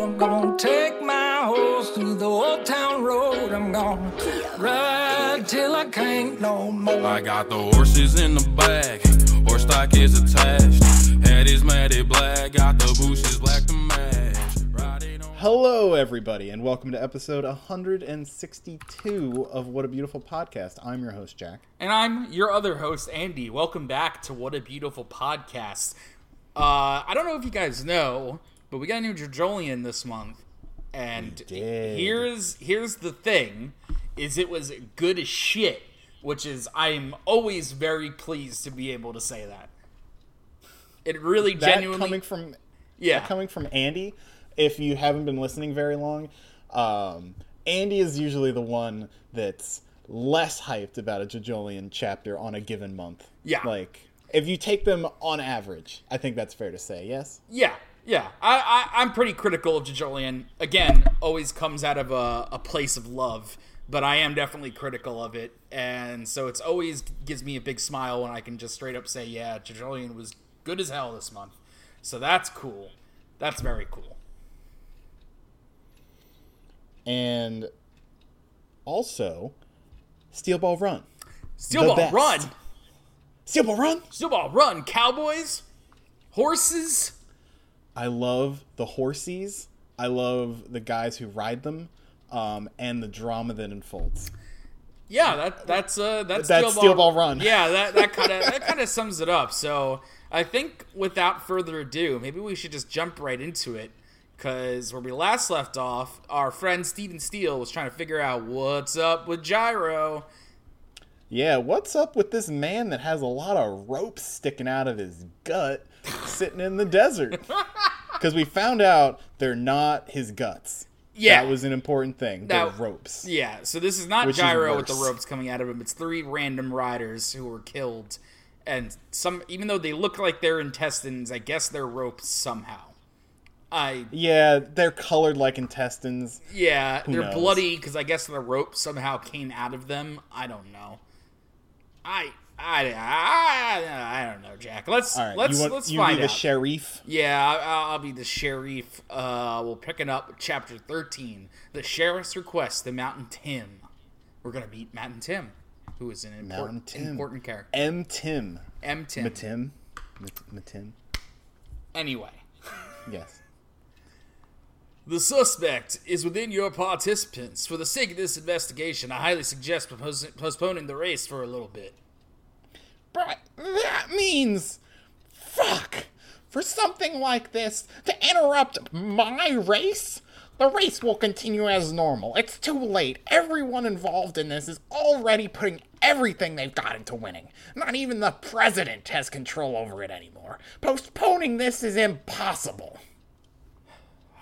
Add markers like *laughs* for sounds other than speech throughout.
I'm gonna take my horse through the old town road. I'm gonna ride till I can't no more. I got the horses in the back, horse stock is attached. Head is matted black, got the bushes black to match. Riding on- Hello, everybody, and welcome to episode 162 of What a Beautiful Podcast. I'm your host, Jack. And I'm your other host, Andy. Welcome back to What a Beautiful Podcast. Uh, I don't know if you guys know, but we got a new JoJolion this month. And here's here's the thing, is it was good as shit, which is I'm always very pleased to be able to say that. It really That genuinely coming from yeah. coming from Andy. If you haven't been listening very long, um, Andy is usually the one that's less hyped about a JoJolion chapter on a given month. Yeah. like if you take them on average, I think that's fair to say. Yes. Yeah, yeah. I, I I'm pretty critical of JoJolion. Again, always comes out of a, a place of love, but I am definitely critical of it, and so it's always gives me a big smile when I can just straight up say, yeah, JoJolion was good as hell this month. So that's cool. That's very cool. And also, Steel Ball Run. Steel The ball best. run, Steel Ball Run. steel ball run. Cowboys, horses. I love the horses. I love the guys who ride them, um, and the drama that unfolds. Yeah, that that's uh that's, That's Steel Ball Run. Yeah, that that kind of that kind of sums it up. So I think without further ado, maybe we should just jump right into it. Because where we last left off, our friend Steven Steele was trying to figure out what's up with Gyro. Yeah, what's up with this man that has a lot of ropes sticking out of his gut, sitting in the desert? *laughs* Because we found out they're not his guts. Yeah. that was an important thing. They're ropes. Yeah, so this is not Which is Gyro with the ropes coming out of him. It's three random riders who were killed, and some even though they look like they're intestines, I guess they're ropes somehow. I Yeah, they're colored like intestines. Yeah, they're knows? bloody because I guess the rope somehow came out of them. I don't know. I I I, I don't know, Jack. Let's right, let's you want let's you find be the out. sheriff? yeah, I, I'll be the sheriff. Uh, we'll pick it up chapter thirteen, the sheriff's request, the Mountain Tim. We're gonna meet Mountain Tim, who is an important Tim. important character. M. Tim. M Tim. Matim. Matim. Anyway, Yes. The suspect is within your participants. For the sake of this investigation, I highly suggest postponing the race for a little bit. But that means, fuck, for something like this to interrupt my race? The race will continue as normal. It's too late. Everyone involved in this is already putting everything they've got into winning. Not even the president has control over it anymore. Postponing this is impossible.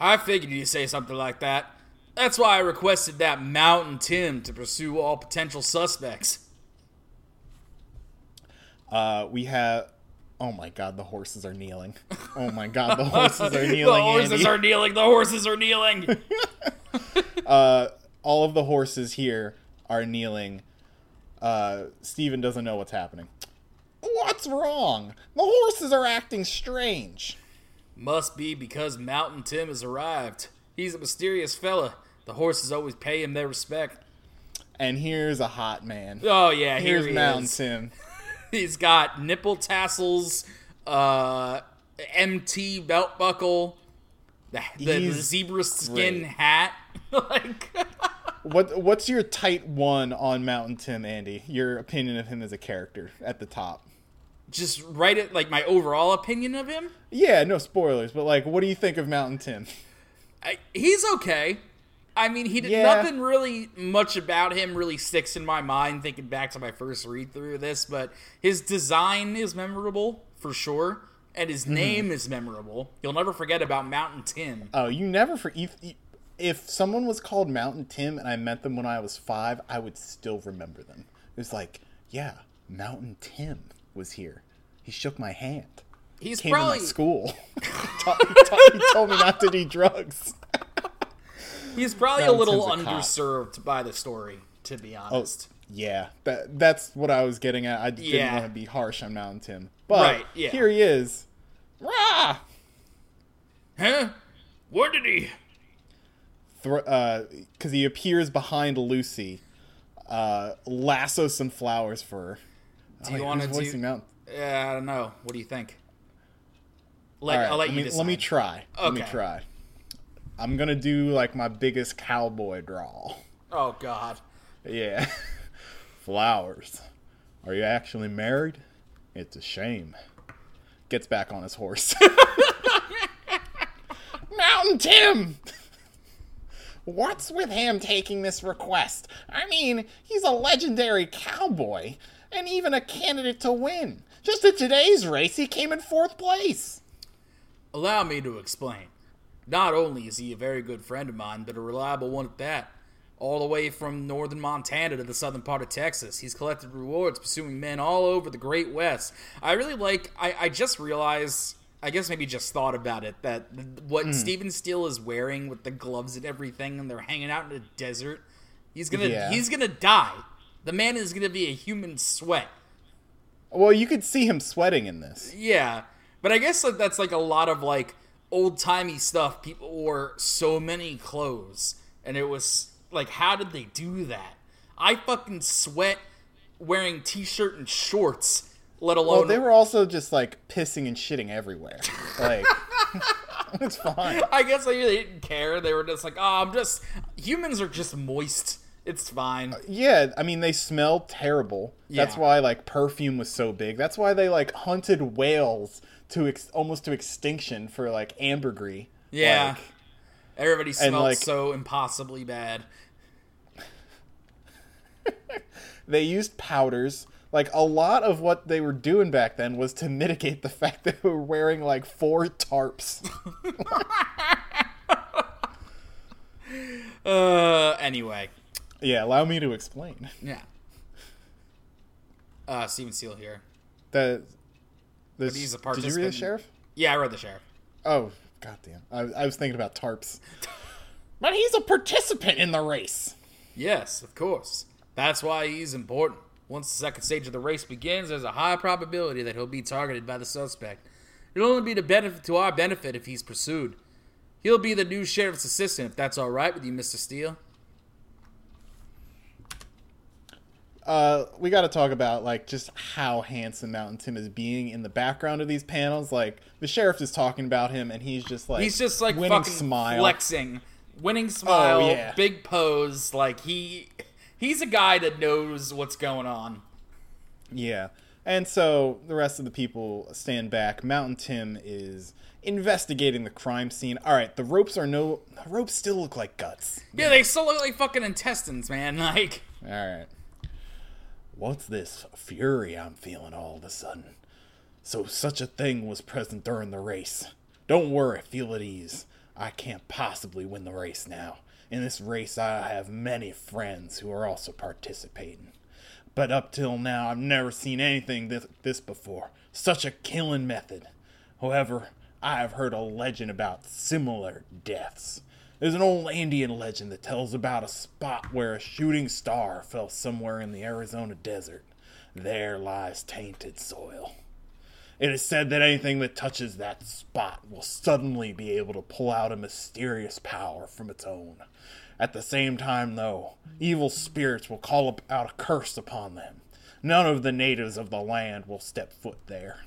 I figured you'd say something like that. That's why I requested that Mountain Tim to pursue all potential suspects. Uh, we have. Oh my god, the horses are kneeling. *laughs* Oh my god, the horses are *laughs* kneeling. the horses Andy. are kneeling. The horses are kneeling. *laughs* all of the horses here are kneeling. Uh, Steven doesn't know what's happening. What's wrong? The horses are acting strange. Must be because Mountain Tim has arrived. He's a mysterious fella. The horses always pay him their respect. And here's a hot man. Oh yeah, here Here's he Mountain is. Tim. *laughs* He's got nipple tassels, uh, MT belt buckle, the, the, zebra skin great. hat. *laughs* like, *laughs* What What's your tight one on Mountain Tim, Andy? Your opinion of him as a character at the top. just write it like my overall opinion of him. Yeah, no spoilers, but like, what do you think of Mountain Tim? I, he's okay. I mean, he did Yeah. nothing really much about him really sticks in my mind. Thinking back to my first read through of this, but his design is memorable for sure, and his mm-hmm. name is memorable. You'll never forget about Mountain Tim. Oh, you never for if, if someone was called Mountain Tim and I met them when I was five, I would still remember them. It was like, yeah, Mountain Tim was here. He shook my hand. He's Came probably to my school. Ta- he, ta- he told me not to do drugs. He's probably a little Tim's a cop. underserved by the story, to be honest. Yeah, that that's what I was getting at. I didn't Yeah. want to be harsh on Mountain Tim, but Right, yeah. here he is. Rah! Huh? What did he? Uh because he appears behind Lucy, uh, lasso some flowers for her. Do you want to do? Mount? Yeah, I don't know. What do you think? Let, All right, I'll let, let you me decide. let me try. Let me try. I'm gonna do like my biggest cowboy draw. Oh God. Yeah. *laughs* Flowers. Are you actually married? It's a shame. Gets back on his horse. *laughs* Mountain Tim! What's with him taking this request? I mean, he's a legendary cowboy and even a candidate to win. Just in today's race, he came in fourth place. Allow me to explain. Not only is he a very good friend of mine, but a reliable one at that. All the way from northern Montana to the southern part of Texas, he's collected rewards pursuing men all over the Great West. I really like. I, I just realized. I guess maybe just thought about it that what hmm. Steven Steele is wearing with the gloves and everything, and they're hanging out in the desert. He's gonna. Yeah. He's gonna die. The man is gonna be a human sweat. Well, you could see him sweating in this. Yeah, but I guess like that's like a lot of like old timey stuff. People wore so many clothes, and it was like, how did they do that? I fucking sweat wearing t-shirt and shorts, let alone. Well, they were also just like pissing and shitting everywhere. *laughs* Like, *laughs* it's fine. I guess like, they didn't care. They were just like, oh, I'm just. Humans are just moist. It's fine. Uh, yeah, I mean they smell terrible. That's why like perfume was so big. That's why they like hunted whales to ex- almost to extinction for like ambergris. Yeah. Like, Everybody smells like- so impossibly bad. *laughs* they used powders. Like a lot of what they were doing back then was to mitigate the *laughs* fact that they were wearing like four tarps. *laughs* Uh, anyway, yeah, allow me to explain. yeah. Uh, Steven Steele here. That this, he's a participant. did you read the sheriff? Yeah, I read the sheriff. Oh, goddamn! I, I was thinking about tarps. But he's a participant in the race. Yes, of course. That's why he's important. Once the second stage of the race begins, there's a high probability that he'll be targeted by the suspect. It'll only be to benefit to our benefit if he's pursued. He'll be the new sheriff's assistant, if that's all right with you, Mr. Steele. Uh, we got to talk about like just how handsome Mountain Tim is being in the background of these panels. Like the sheriff is talking about him, and he's just like He's just like winning fucking smile. flexing, winning smile, Oh, yeah. big pose. Like he, he's a guy that knows what's going on. Yeah, and so the rest of the people stand back. Mountain Tim is investigating the crime scene. All right, the ropes are no. The ropes still look like guts. Yeah, they still look like fucking intestines, man. *laughs* Like, All right. What's this fury I'm feeling all of a sudden? So such a thing was present during the race. Don't worry, feel at ease. I can't possibly win the race now. In this race, I have many friends who are also participating. But up till now, I've never seen anything this, this before. Such a killing method. However, I have heard a legend about similar deaths. There's an old Indian legend that tells about a spot where a shooting star fell somewhere in the Arizona desert. There lies tainted soil. It is said that anything that touches that spot will suddenly be able to pull out a mysterious power from its own. At the same time, though, evil spirits will call out a curse upon them. None of the natives of the land will step foot there.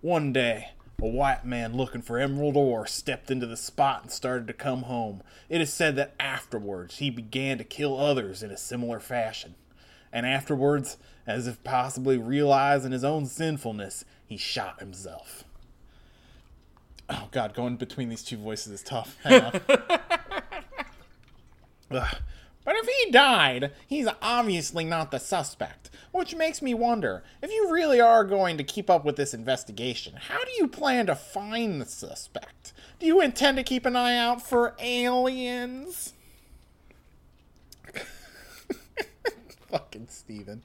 One day, a white man looking for emerald ore stepped into the spot and started to come home. It is said that afterwards he began to kill others in a similar fashion. And afterwards, as if possibly realizing his own sinfulness, he shot himself. Oh god, going between these two voices is tough. *laughs* But if he died, he's obviously not the suspect. Which makes me wonder if you really are going to keep up with this investigation, how do you plan to find the suspect? Do you intend to keep an eye out for aliens? *laughs* Fucking Steven.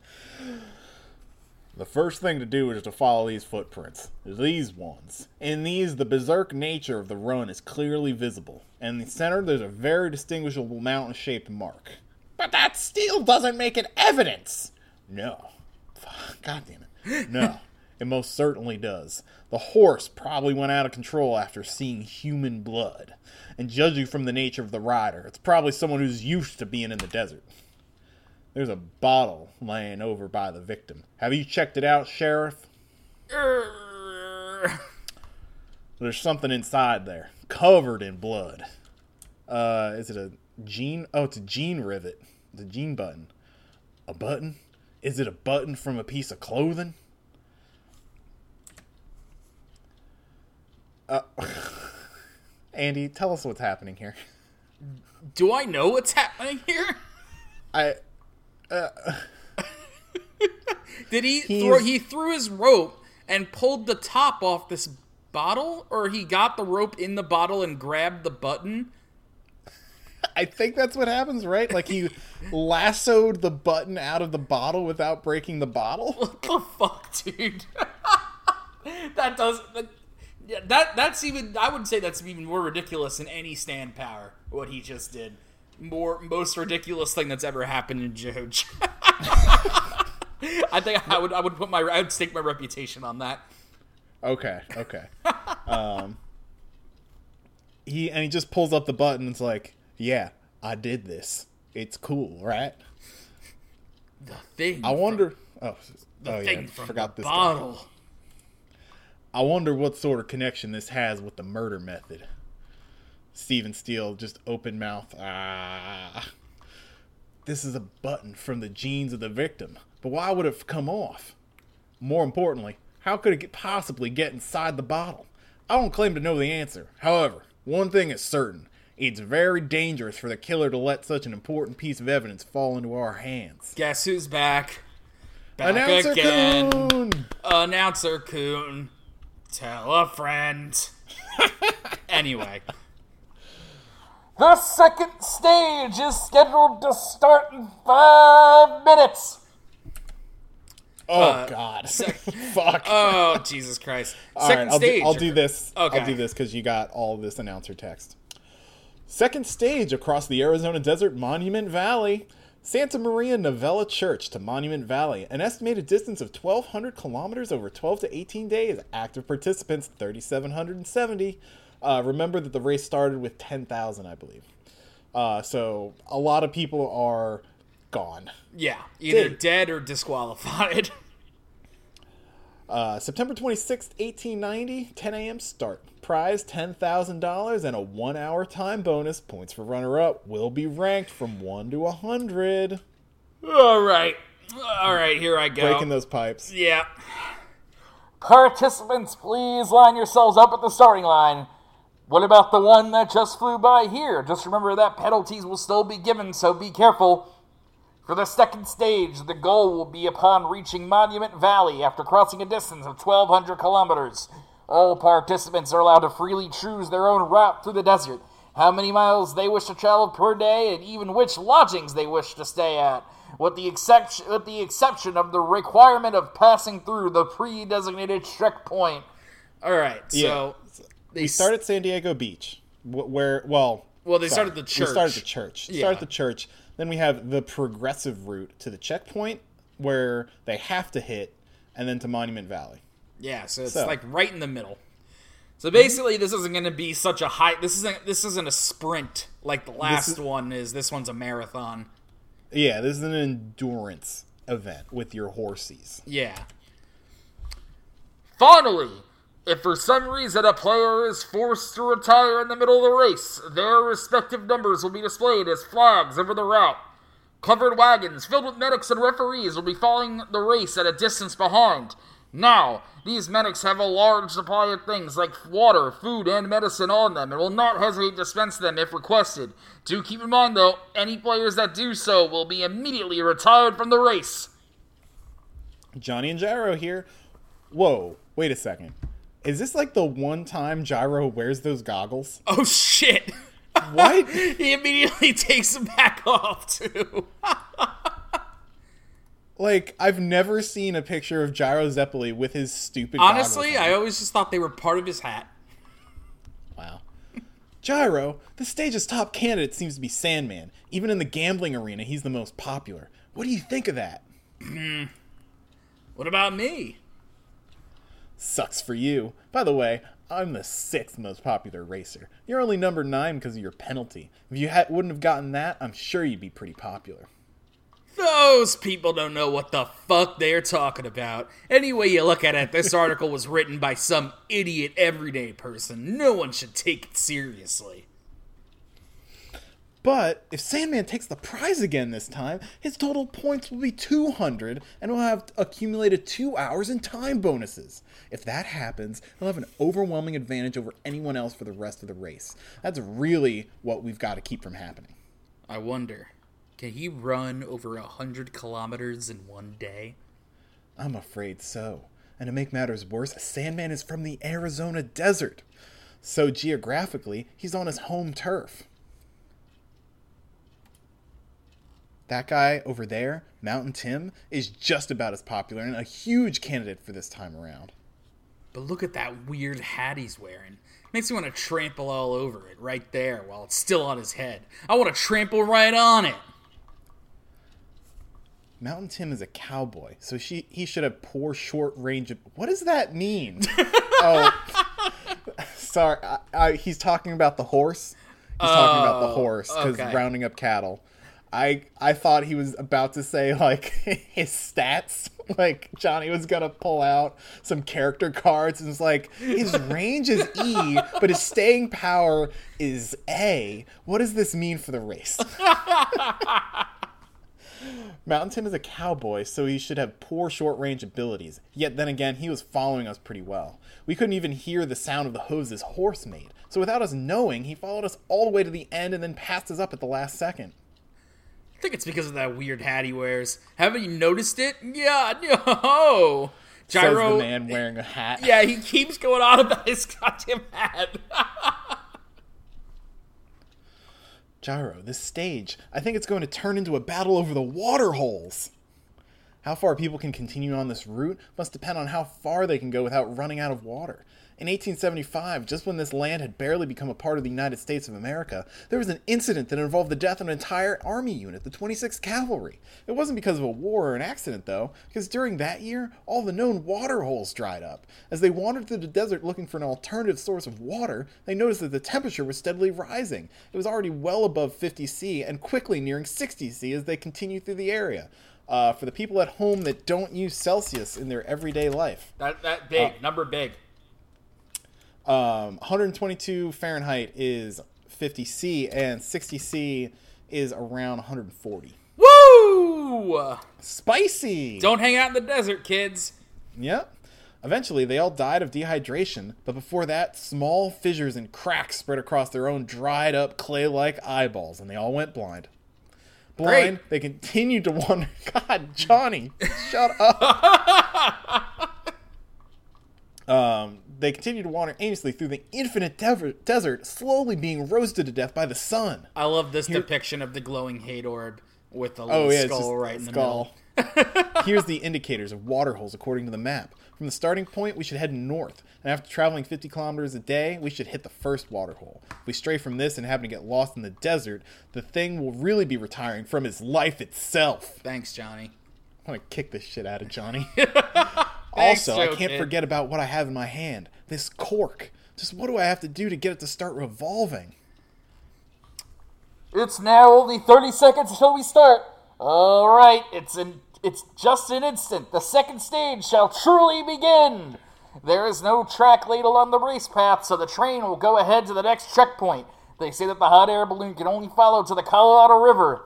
The first thing to do is to follow these footprints. These ones. In these, the berserk nature of the run is clearly visible. In the center, there's a very distinguishable mountain shaped mark. But that still doesn't make it evidence! No. *laughs* God damn it. No. *laughs* It most certainly does. The horse probably went out of control after seeing human blood. And judging from the nature of the rider, it's probably someone who's used to being in the desert. There's a bottle laying over by the victim. Have you checked it out, Sheriff? *laughs* There's something inside there, covered in blood. Uh, is it a gene? Oh, it's a gene rivet. It's a gene button. A button? Is it a button from a piece of clothing? Uh, *laughs* Andy, tell us what's happening here. Do I know what's happening here? I Uh, *laughs* did he He's- throw? He threw his rope and pulled the top off this bottle, or he got the rope in the bottle and grabbed the button. I think that's what happens, right? Like he *laughs* lassoed the button out of the bottle without breaking the bottle. What the fuck, dude? *laughs* that does that, yeah, that. That's even. I would say that's even more ridiculous than any stand power. What he just did. More most ridiculous thing that's ever happened in JoJo. *laughs* I think I would. I would put my. I would stake my reputation on that. Okay, okay. *laughs* um, he and he just pulls up the button. It's like, yeah, I did this. It's cool, right? The thing. I wonder. Oh, The oh thing yeah, from forgot the this. guy. bottle. I wonder what sort of connection this has with the murder method. Stephen Steele just open mouth. Ah. This is a button from the genes of the victim. But why would it come off? More importantly, how could it possibly get inside the bottle? I don't claim to know the answer. However, one thing is certain. It's very dangerous for the killer to let such an important piece of evidence fall into our hands. Guess who's back? Back Announcer again. Coon! Announcer Coon. Tell a friend. *laughs* anyway. The second stage is scheduled to start in five minutes. Oh, Uh, God. *laughs* *laughs* Fuck. Oh, Jesus Christ. All Second right, I'll stage. Do, I'll do this. Okay. I'll do this because you got all this announcer text. Second stage across the Arizona desert, Monument Valley. Santa Maria Novella Church to Monument Valley, an estimated distance of 1,200 kilometers over 12 to 18 days. Active participants 3,770. Uh, remember that the race started with 10,000, I believe. Uh, so a lot of people are gone. Yeah, either Dude. dead or disqualified. *laughs* Uh, September 26th, 1890, 10 a.m. start. Prize $10,000 and a one hour time bonus. Points for runner up will be ranked from 1 to 100. All right. All right, here I go. Breaking those pipes. Yeah. Participants, please line yourselves up at the starting line. What about the one that just flew by here? Just remember that penalties will still be given, so be careful. For the second stage, the goal will be upon reaching Monument Valley after crossing a distance of 1,200 kilometers. All participants are allowed to freely choose their own route through the desert, how many miles they wish to travel per day, and even which lodgings they wish to stay at, with the exception, with the exception of the requirement of passing through the pre-designated checkpoint. All right, so they We start at San Diego Beach, where, well. Well, they sorry, started the We started church. the church. Yeah. Start at the church. Then we have the progressive route to the checkpoint where they have to hit, and then to Monument Valley. Yeah, so it's So- like right in the middle. So mm-hmm. basically, this isn't going to be such a high. This isn't. This isn't a sprint like the last is- one is. This one's a marathon. Yeah, this is an endurance event with your horses. Yeah. Finally, if for some reason a player is forced to retire in the middle of the race, their respective numbers will be displayed as flags over the route. Covered wagons filled with medics and referees will be following the race at a distance behind. Now, these medics have a large supply of things like water, food, and medicine on them and will not hesitate to dispense them if requested. Do keep in mind, though, any players that do so will be immediately retired from the race. Johnny and Gyro here. Whoa, wait a second. Is this like the one time Gyro wears those goggles? *laughs* Oh shit! What? *laughs* he immediately takes them back off too. *laughs* like, I've never seen a picture of Gyro Zeppeli with his stupid Honestly, I always just thought they were part of his hat. Wow. Gyro, the stage's top candidate seems to be Sandman. Even in the gambling arena, he's the most popular. What do you think of that? *clears throat* What about me? Sucks for you. By the way, I'm the sixth most popular racer. You're only number nine because of your penalty. If you ha- wouldn't have gotten that, I'm sure you'd be pretty popular. Those people don't know what the fuck they're talking about. Any way you look at it, this article was written by some idiot everyday person. No one should take it seriously. But if Sandman takes the prize again this time, his total points will be 200 and will have accumulated two hours in time bonuses. If that happens, he'll have an overwhelming advantage over anyone else for the rest of the race. That's really what we've got to keep from happening. I wonder, can he run over a hundred kilometers in one day? I'm afraid so. And to make matters worse, Sandman is from the Arizona desert. So geographically, he's on his home turf. That guy over there, Mountain Tim, is just about as popular and a huge candidate for this time around. But look at that weird hat he's wearing. Makes me want to trample all over it right there while it's still on his head. I want to trample right on it. Mountain Tim is a cowboy, so she he should have poor short range of. What does that mean? *laughs* oh, sorry. I, I, he's talking about the horse. He's talking about the oh, horse because okay. rounding up cattle. I I thought he was about to say like *laughs* his stats. *laughs* Like Johnny was gonna pull out some character cards and it's like his range is E, but his staying power is A. What does this mean for the race? *laughs* Mountain Tim is a cowboy, so he should have poor short range abilities. Yet then again, he was following us pretty well. We couldn't even hear the sound of the hose his horse made. So without us knowing, he followed us all the way to the end and then passed us up at the last second. I think it's because of that weird hat he wears. Haven't you noticed it? Yeah, *laughs* no. Gyro, Says the man wearing a hat. yeah, he keeps going on about his *laughs* goddamn hat. Gyro, this stage, I think it's going to turn into a battle over the water holes. How far people can continue on this route must depend on how far they can go without running out of water. In 1875, just when this land had barely become a part of the United States of America, there was an incident that involved the death of an entire army unit, the 26th Cavalry. It wasn't because of a war or an accident, though, because during that year, all the known water holes dried up. As they wandered through the desert looking for an alternative source of water, they noticed that the temperature was steadily rising. It was already well above 50 C and quickly nearing 60 C as they continued through the area. Uh, for the people at home that don't use Celsius in their everyday life. that that big number big. Um, 122 Fahrenheit is 50 C, and 60 C is around 140. Woo! Spicy! Don't hang out in the desert, kids. Yep. Eventually, they all died of dehydration, but before that, small fissures and cracks spread across their own dried up clay like eyeballs, and they all went blind. Blind, Great. they continued to wander. *laughs* God, Johnny, shut up. *laughs* um, they continue to wander aimlessly through the infinite dever- desert, slowly being roasted to death by the sun. I love this depiction of the glowing hate orb with the oh, little Oh yeah, skull right in the skull. middle. *laughs* *laughs* Here's the indicators of water holes according to the map. From the starting point, we should head north, and after traveling 50 kilometers a day, we should hit the first water hole. If we stray from this and happen to get lost in the desert, the thing will really be retiring from his life itself. Thanks, Johnny. I'm gonna kick this shit out of Johnny. *laughs* Thanks, also, I can't Kid. forget about what I have in my hand. This cork. Just what do I have to do to get it to start revolving? It's now only 30 seconds until we start. All right, it's in it's just an instant. The second stage shall truly begin. There is no track laid along the race path, so the train will go ahead to the next checkpoint. They say that the hot air balloon can only follow to the Colorado River.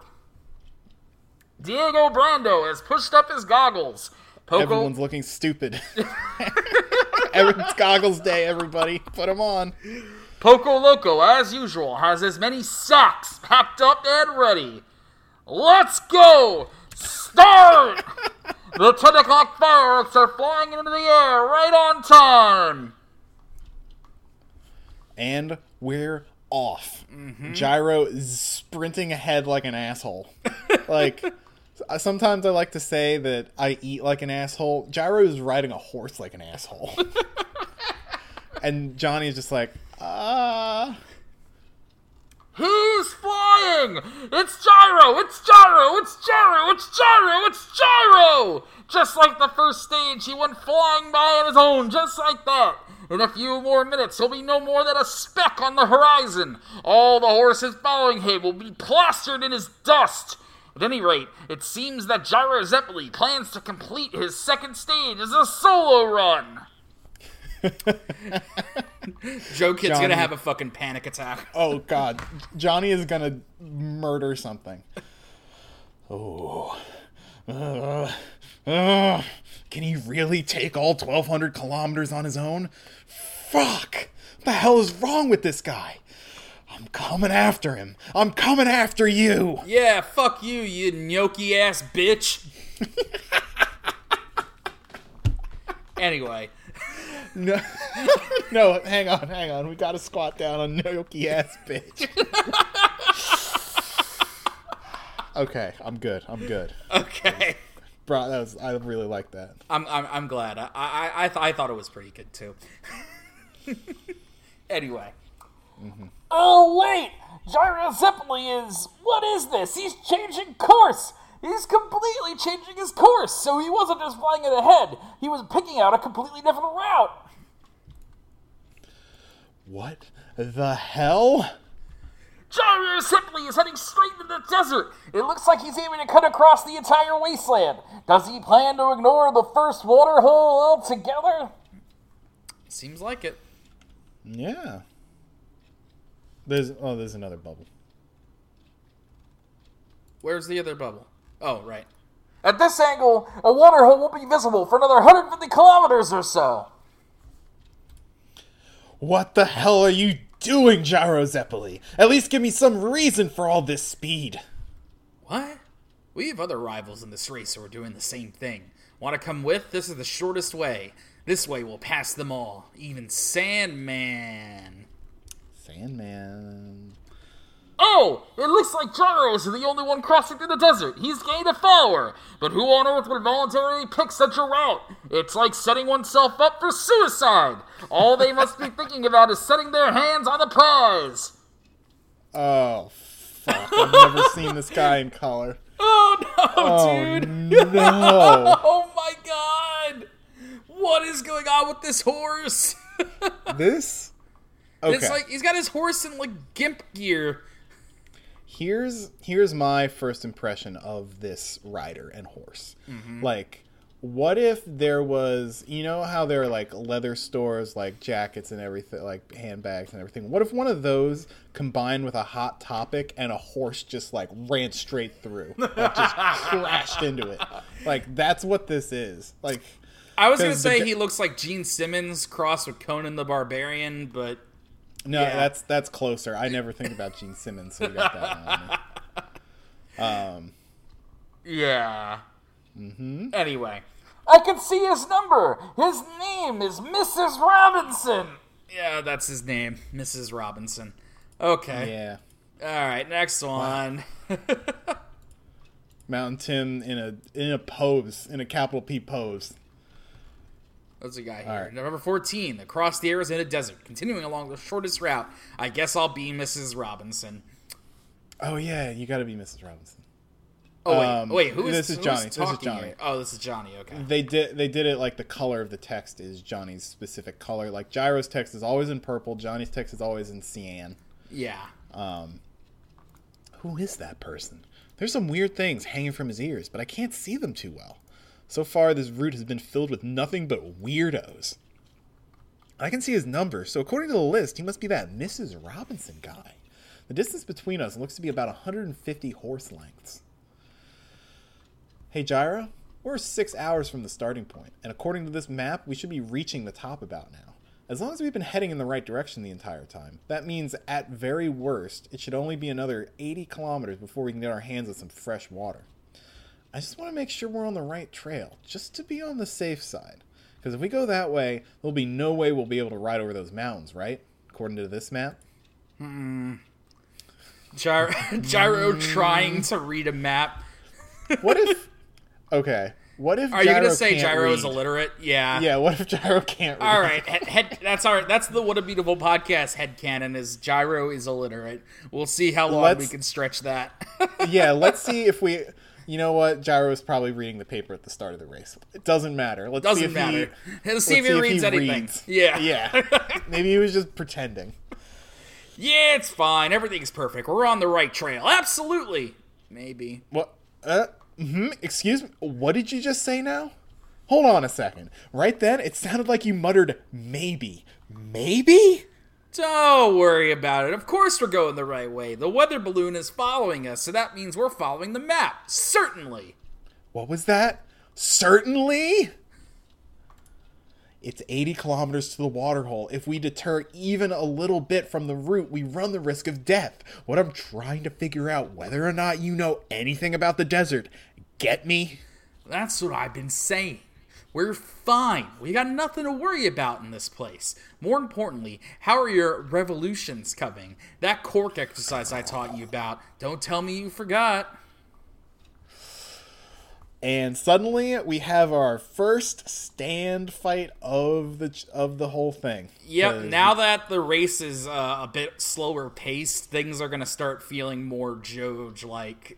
Diego Brando has pushed up his goggles. Everyone's looking stupid. *laughs* it's goggles day, everybody. Put them on. Poco Loco, as usual, has as many socks packed up and ready. Let's go! Start! *laughs* the 10 o'clock fireworks are flying into the air right on time. and we're off. Mm-hmm. Gyro is sprinting ahead like an asshole. like *laughs* sometimes I like to say that I eat like an asshole. Gyro is riding a horse like an asshole. *laughs* and Johnny is just like, ah. He's flying! It's Gyro! It's Gyro! It's Gyro! It's Gyro! It's Gyro! Just like the first stage, he went flying by on his own, just like that. In a few more minutes, he'll be no more than a speck on the horizon. All the horses following him will be plastered in his dust. At any rate, it seems that Gyro Zeppeli plans to complete his second stage as a solo run. *laughs* Joe Kid's Johnny. gonna have a fucking panic attack. *laughs* Oh God, Johnny is gonna murder something. Oh, uh, uh, can he really take all 1,200 kilometers on his own? Fuck! What the hell is wrong with this guy? I'm coming after him. I'm coming after you. Yeah, fuck you, you gnocchi ass bitch. anyway, No, *laughs* no, hang on, hang on. We gotta squat down on Noyoki ass bitch. okay, I'm good. I'm good. okay. Bro, that was I really like that. I'm I'm, I'm glad. I I I, th- I thought it was pretty good too. *laughs* anyway, Oh, wait! Gyro Zeppeli is. What is this? He's changing course! He's completely changing his course, so he wasn't just flying it ahead, he was picking out a completely different route. What the hell? Gyro Zeppeli is heading straight into the desert. It looks like he's aiming to cut across the entire wasteland. Does he plan to ignore the first water hole altogether? seems like it. Yeah. There's oh, there's another bubble. Where's the other bubble? Oh, right. At this angle, a water hole won't be visible for another 150 kilometers or so. What the hell are you doing, Gyro Zeppeli? At least give me some reason for all this speed. What? We have other rivals in this race who are doing the same thing. Want to come with? This is the shortest way. This way will pass them all, even Sandman. Sandman. Oh, it looks like Gyro is the only one crossing through the desert. He's gained a follower. But who on earth would voluntarily pick such a route? It's like setting oneself up for suicide. All they must be thinking about is setting their hands on the prize. Oh fuck! I've never seen this guy in color. *laughs* Oh no, Oh dude! no! *laughs* Oh my god! What is going on with this horse? *laughs* this. Okay. It's like he's got his horse in like gimp gear. here's here's my first impression of this rider and horse. Mm-hmm. Like, what if there was, you know, how there are like leather stores, like jackets and everything, like handbags and everything. What if one of those combined with a hot topic and a horse just like ran straight through, like just *laughs* crashed into it? Like that's what this is. Like, I was gonna say gu- he looks like Gene Simmons crossed with Conan the Barbarian, but no, Yeah. that's that's closer. I never think about Gene Simmons, so you got that one on me. yeah. Mm-hmm. Anyway, I can see his number. His name is Mrs. Robinson. yeah, that's his name, Mrs. Robinson. Okay. Yeah. All right, next one. *laughs* Mountain Tim in a in a pose, in a capital P pose. What's the guy here? All right. November 14, across the Arizona desert, continuing along the shortest route. I guess I'll be Mrs. Robinson. Oh yeah, you got to be Mrs. Robinson. Oh wait, Um, wait, who is this is Johnny. This is Johnny. here? Oh, this is Johnny. Okay. They did they did it like the color of the text is Johnny's specific color. Like Gyro's text is always in purple. Johnny's text is always in cyan. Yeah. Who is that person? There's some weird things hanging from his ears, but I can't see them too well. So far, this route has been filled with nothing but weirdos. I can see his number, so according to the list, he must be that Mrs. Robinson guy. The distance between us looks to be about 150 horse lengths. Hey, Gyro, we're six hours from the starting point, and according to this map, we should be reaching the top about now. As long as we've been heading in the right direction the entire time, that means at very worst, it should only be another 80 kilometers before we can get our hands on some fresh water. I just want to make sure we're on the right trail, just to be on the safe side. Because if we go that way, there'll be no way we'll be able to ride over those mountains, right? According to this map. Gyro, *laughs* Gyro mm. trying to read a map. What if. *laughs* Okay. What if Are you Gyro gonna say Gyro is illiterate? Yeah. Yeah, what if Gyro can't read? All right, head, head, that's our that's the what a beautiful podcast headcanon is Gyro is illiterate. We'll see how long we Let's- can stretch that. *laughs* yeah, let's see if we. You know what? Gyro was probably reading the paper at the start of the race. It doesn't matter. Let's see Doesn't if matter. he. Let's see if he reads anything. reads. Yeah. Yeah. *laughs* Maybe he was just pretending. yeah, it's fine. Everything's perfect. We're on the right trail. Absolutely. Maybe. What? Uh, hmm excuse me. What did you just say now? Hold on a second. Right then, it sounded like you muttered maybe. Maybe? Don't worry about it. Of course we're going the right way. The weather balloon is following us, so that means we're following the map. Certainly. What was that? Certainly? It's 80 kilometers to the waterhole. If we deter even a little bit from the route, we run the risk of death. What I'm trying to figure out whether or not you know anything about the desert. Get me? That's what I've been saying. We're fine. We got nothing to worry about in this place. More importantly, how are your revolutions coming? That cork exercise I taught you about. Don't tell me you forgot. And suddenly we have our first stand fight of the of the whole thing. Yep. now that the race is uh, a bit slower paced, things are going to start feeling more JoJo like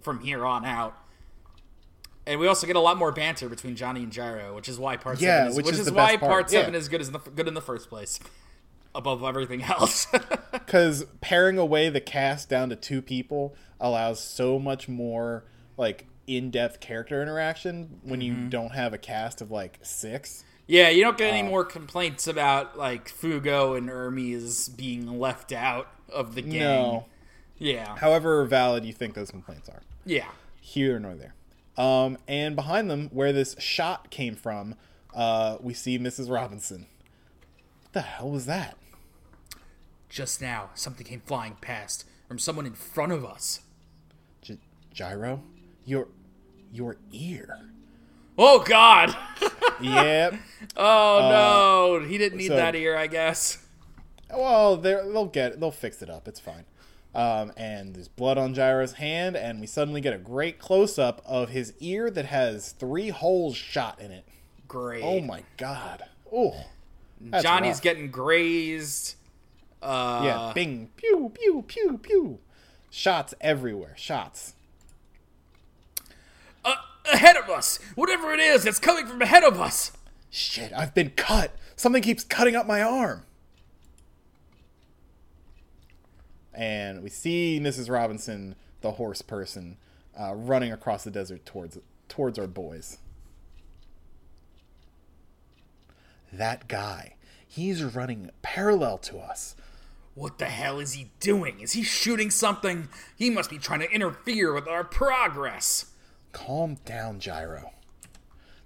from here on out. And we also get a lot more banter between Johnny and Gyro, which is why part Yeah, seven is which which is is the why best part, part seven yeah. is good as the good in the first place, above everything else. *laughs* because paring away the cast down to two people allows so much more like in-depth character interaction when Mm-hmm. you don't have a cast of like six yeah, you don't get Uh, any more complaints about like Fugo and Hermes being left out of the game. no Yeah, however valid you think those complaints are yeah. here nor there um and behind them where this shot came from uh we see mrs robinson what the hell was that Just now, something came flying past from someone in front of us. Gy- gyro your your ear Oh God! *laughs* yep Oh no, he didn't need so- that ear, I guess. Well, they'll get it. they'll fix it up. It's fine. Um, and there's blood on Gyro's hand, and we suddenly get a great close up of his ear that has three holes shot in it. Great. Oh my god! Oh, Johnny's rough. getting grazed. Uh, yeah. Bing, pew, pew, pew, pew. Shots everywhere. Shots. uh, ahead of us, whatever it is that's coming from ahead of us. Shit! I've been cut. Something keeps cutting up my arm. And we see Mrs. Robinson, the horse person, uh, running across the desert towards towards our boys. That guy, he's running parallel to us. What the hell is he doing? Is he shooting something? He must be trying to interfere with our progress. Calm down, Gyro.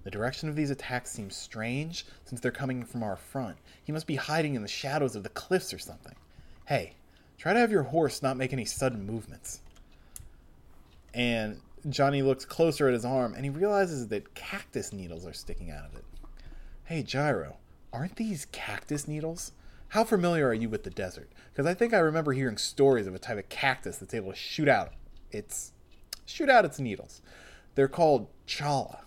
The direction of these attacks seems strange since they're coming from our front. He must be hiding in the shadows of the cliffs or something. Hey, try to have your horse not make any sudden movements. And Johnny looks closer at his arm and he realizes that cactus needles are sticking out of it. Hey, Gyro, aren't these cactus needles? How familiar are you with the desert? Because I think I remember hearing stories of a type of cactus that's able to shoot out its shoot out its needles. They're called chala.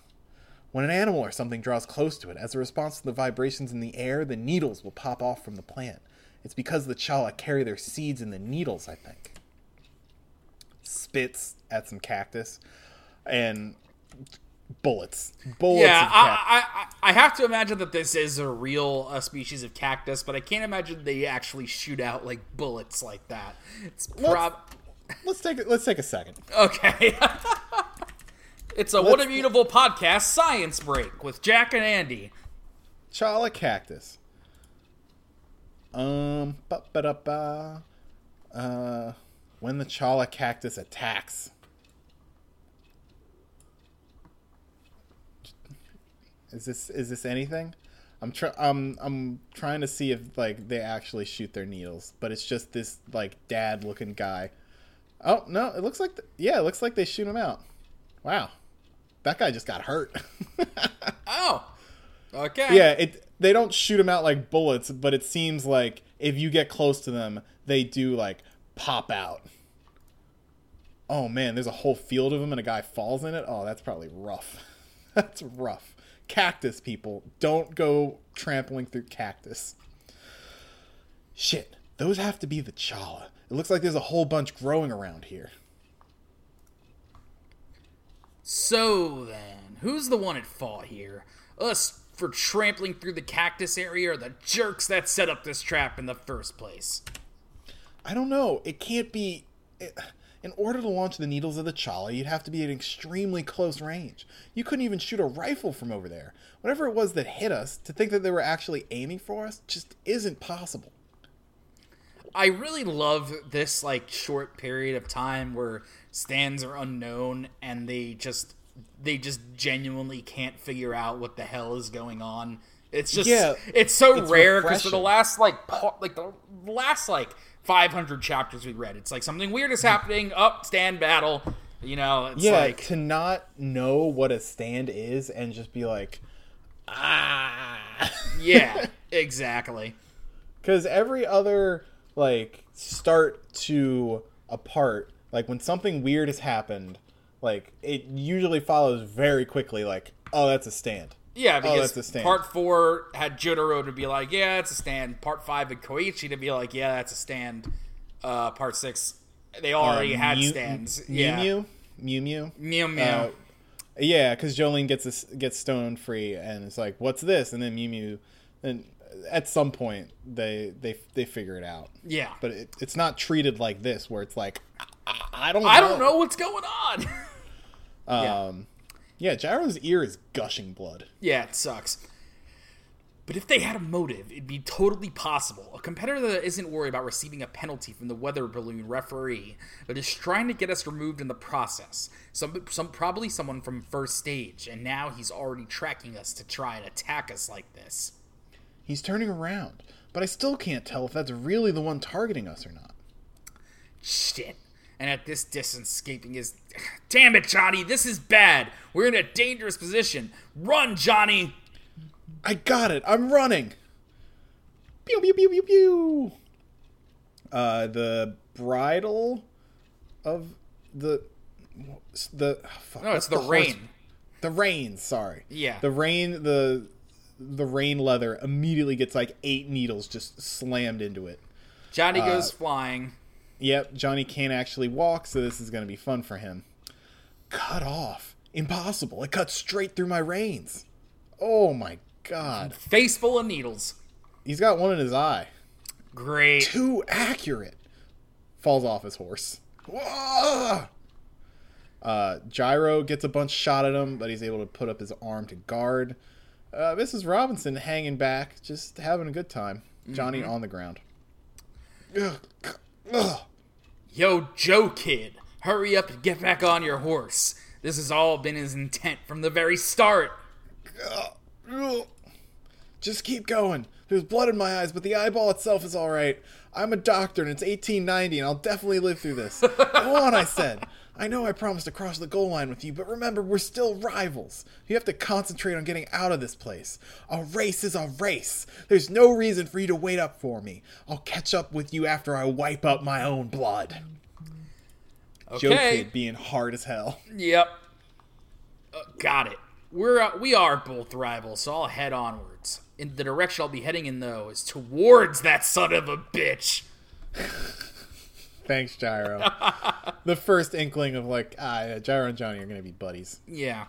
When an animal or something draws close to it, as a response to the vibrations in the air, the needles will pop off from the plant. It's because the chala carry their seeds in the needles, I think. Spits at some cactus and bullets. Bullets yeah. I, I, I have to imagine that this is a real uh, species of cactus, but I can't imagine they actually shoot out like bullets like that. It's prob let's take it. Let's take a second. okay. *laughs* it's a What a Beautiful podcast science break with Jack and Andy. Chala cactus. Um, ba ba da ba. Uh, when the chala cactus attacks. Is this is this anything? I'm try I'm I'm trying to see if like they actually shoot their needles, but it's just this like dad looking guy. Oh no, it looks like th- yeah, it looks like they shoot him out. Wow, that guy just got hurt. *laughs* Oh, okay. yeah, it they don't shoot them out like bullets, but it seems like if you get close to them, they do like pop out. Oh man, there's a whole field of them and a guy falls in it. Oh, that's probably rough. *laughs* That's rough. Cactus people, don't go trampling through cactus. Shit, those have to be the chala. It looks like there's a whole bunch growing around here. So then, who's the one at fault here? Us for trampling through the cactus area or the jerks that set up this trap in the first place? I don't know. It can't be. Eh, in order to launch the needles of the Cholla, you'd have to be at extremely close range. You couldn't even shoot a rifle from over there. Whatever it was that hit us, to think that they were actually aiming for us just isn't possible. I really love this like short period of time where stands are unknown and they just they just genuinely can't figure out what the hell is going on. It's just Yeah, it's so it's rare because for the last like like the last like 500 chapters we read, it's like something weird is happening. Up stand battle, you know. It's yeah, like to not know what a stand is and just be like, ah. yeah, *laughs* exactly. Because every other, like, start to a part, like, when something weird has happened, like, it usually follows very quickly, like, oh, that's a stand. Yeah, Oh, because that's a stand. part four had Jotaro to be like, yeah, it's a stand. Part five had Koichi to be like, yeah, that's a stand. Uh, part six, they already had Mew- stands. Mew yeah, Mew? Mew Mew? Mew Mew. Uh, yeah, because Jolyne gets this, gets stone free, and it's like, "What's this?" And then Mew Mew, and at some point they they they figure it out. yeah, But it, it's not treated like this, where it's like, I, I don't, I don't know what's going on. *laughs* Um, yeah, Gyro's ear is gushing blood. yeah, it sucks. But if they had a motive, it'd be totally possible. A competitor that isn't worried about receiving a penalty from the weather balloon referee, but is trying to get us removed in the process. Some, some probably someone from first stage, and now he's already tracking us to try and attack us like this. He's turning around, but I still can't tell if that's really the one targeting us or not. Shit. And at this distance, escaping is. *sighs* Damn it, Johnny, this is bad. We're in a dangerous position. Run, Johnny! I got it. I'm running. Pew pew pew pew pew. Uh, the bridle of the the oh, fuck, No, it's the, rain. The rain. Sorry. Yeah. The rain. The the rain leather immediately gets like eight needles just slammed into it. Johnny goes flying. Yep, Johnny can't actually walk, so this is going to be fun for him. Cut off. Impossible. It cuts straight through my reins. Oh my god. Face full of needles. He's got one in his eye. Great. Too accurate. Falls off his horse. Whoa! Uh, Gyro gets a bunch shot at him, but he's able to put up his arm to guard. Uh, Mrs. Robinson hanging back, just having a good time. Johnny on the ground. Ugh. Ugh. Yo, Joe Kid, hurry up and get back on your horse. This has all been his intent from the very start. Just keep going. There's blood in my eyes, but the eyeball itself is all right. I'm a doctor, and it's 1890, and I'll definitely live through this. *laughs* Go on, I said. I know I promised to cross the goal line with you, but remember, we're still rivals. You have to concentrate on getting out of this place. A race is a race. There's no reason for you to wait up for me. I'll catch up with you after I wipe up my own blood. Joe Okay. Kid being hard as hell. Yep. Uh, got it. We're uh, we are both rivals, so I'll head onwards. In the direction I'll be heading in, though, is towards that son of a bitch. *laughs* Thanks, Gyro. *laughs* the first inkling of like, ah, yeah, Gyro and Johnny are gonna be buddies. Yeah.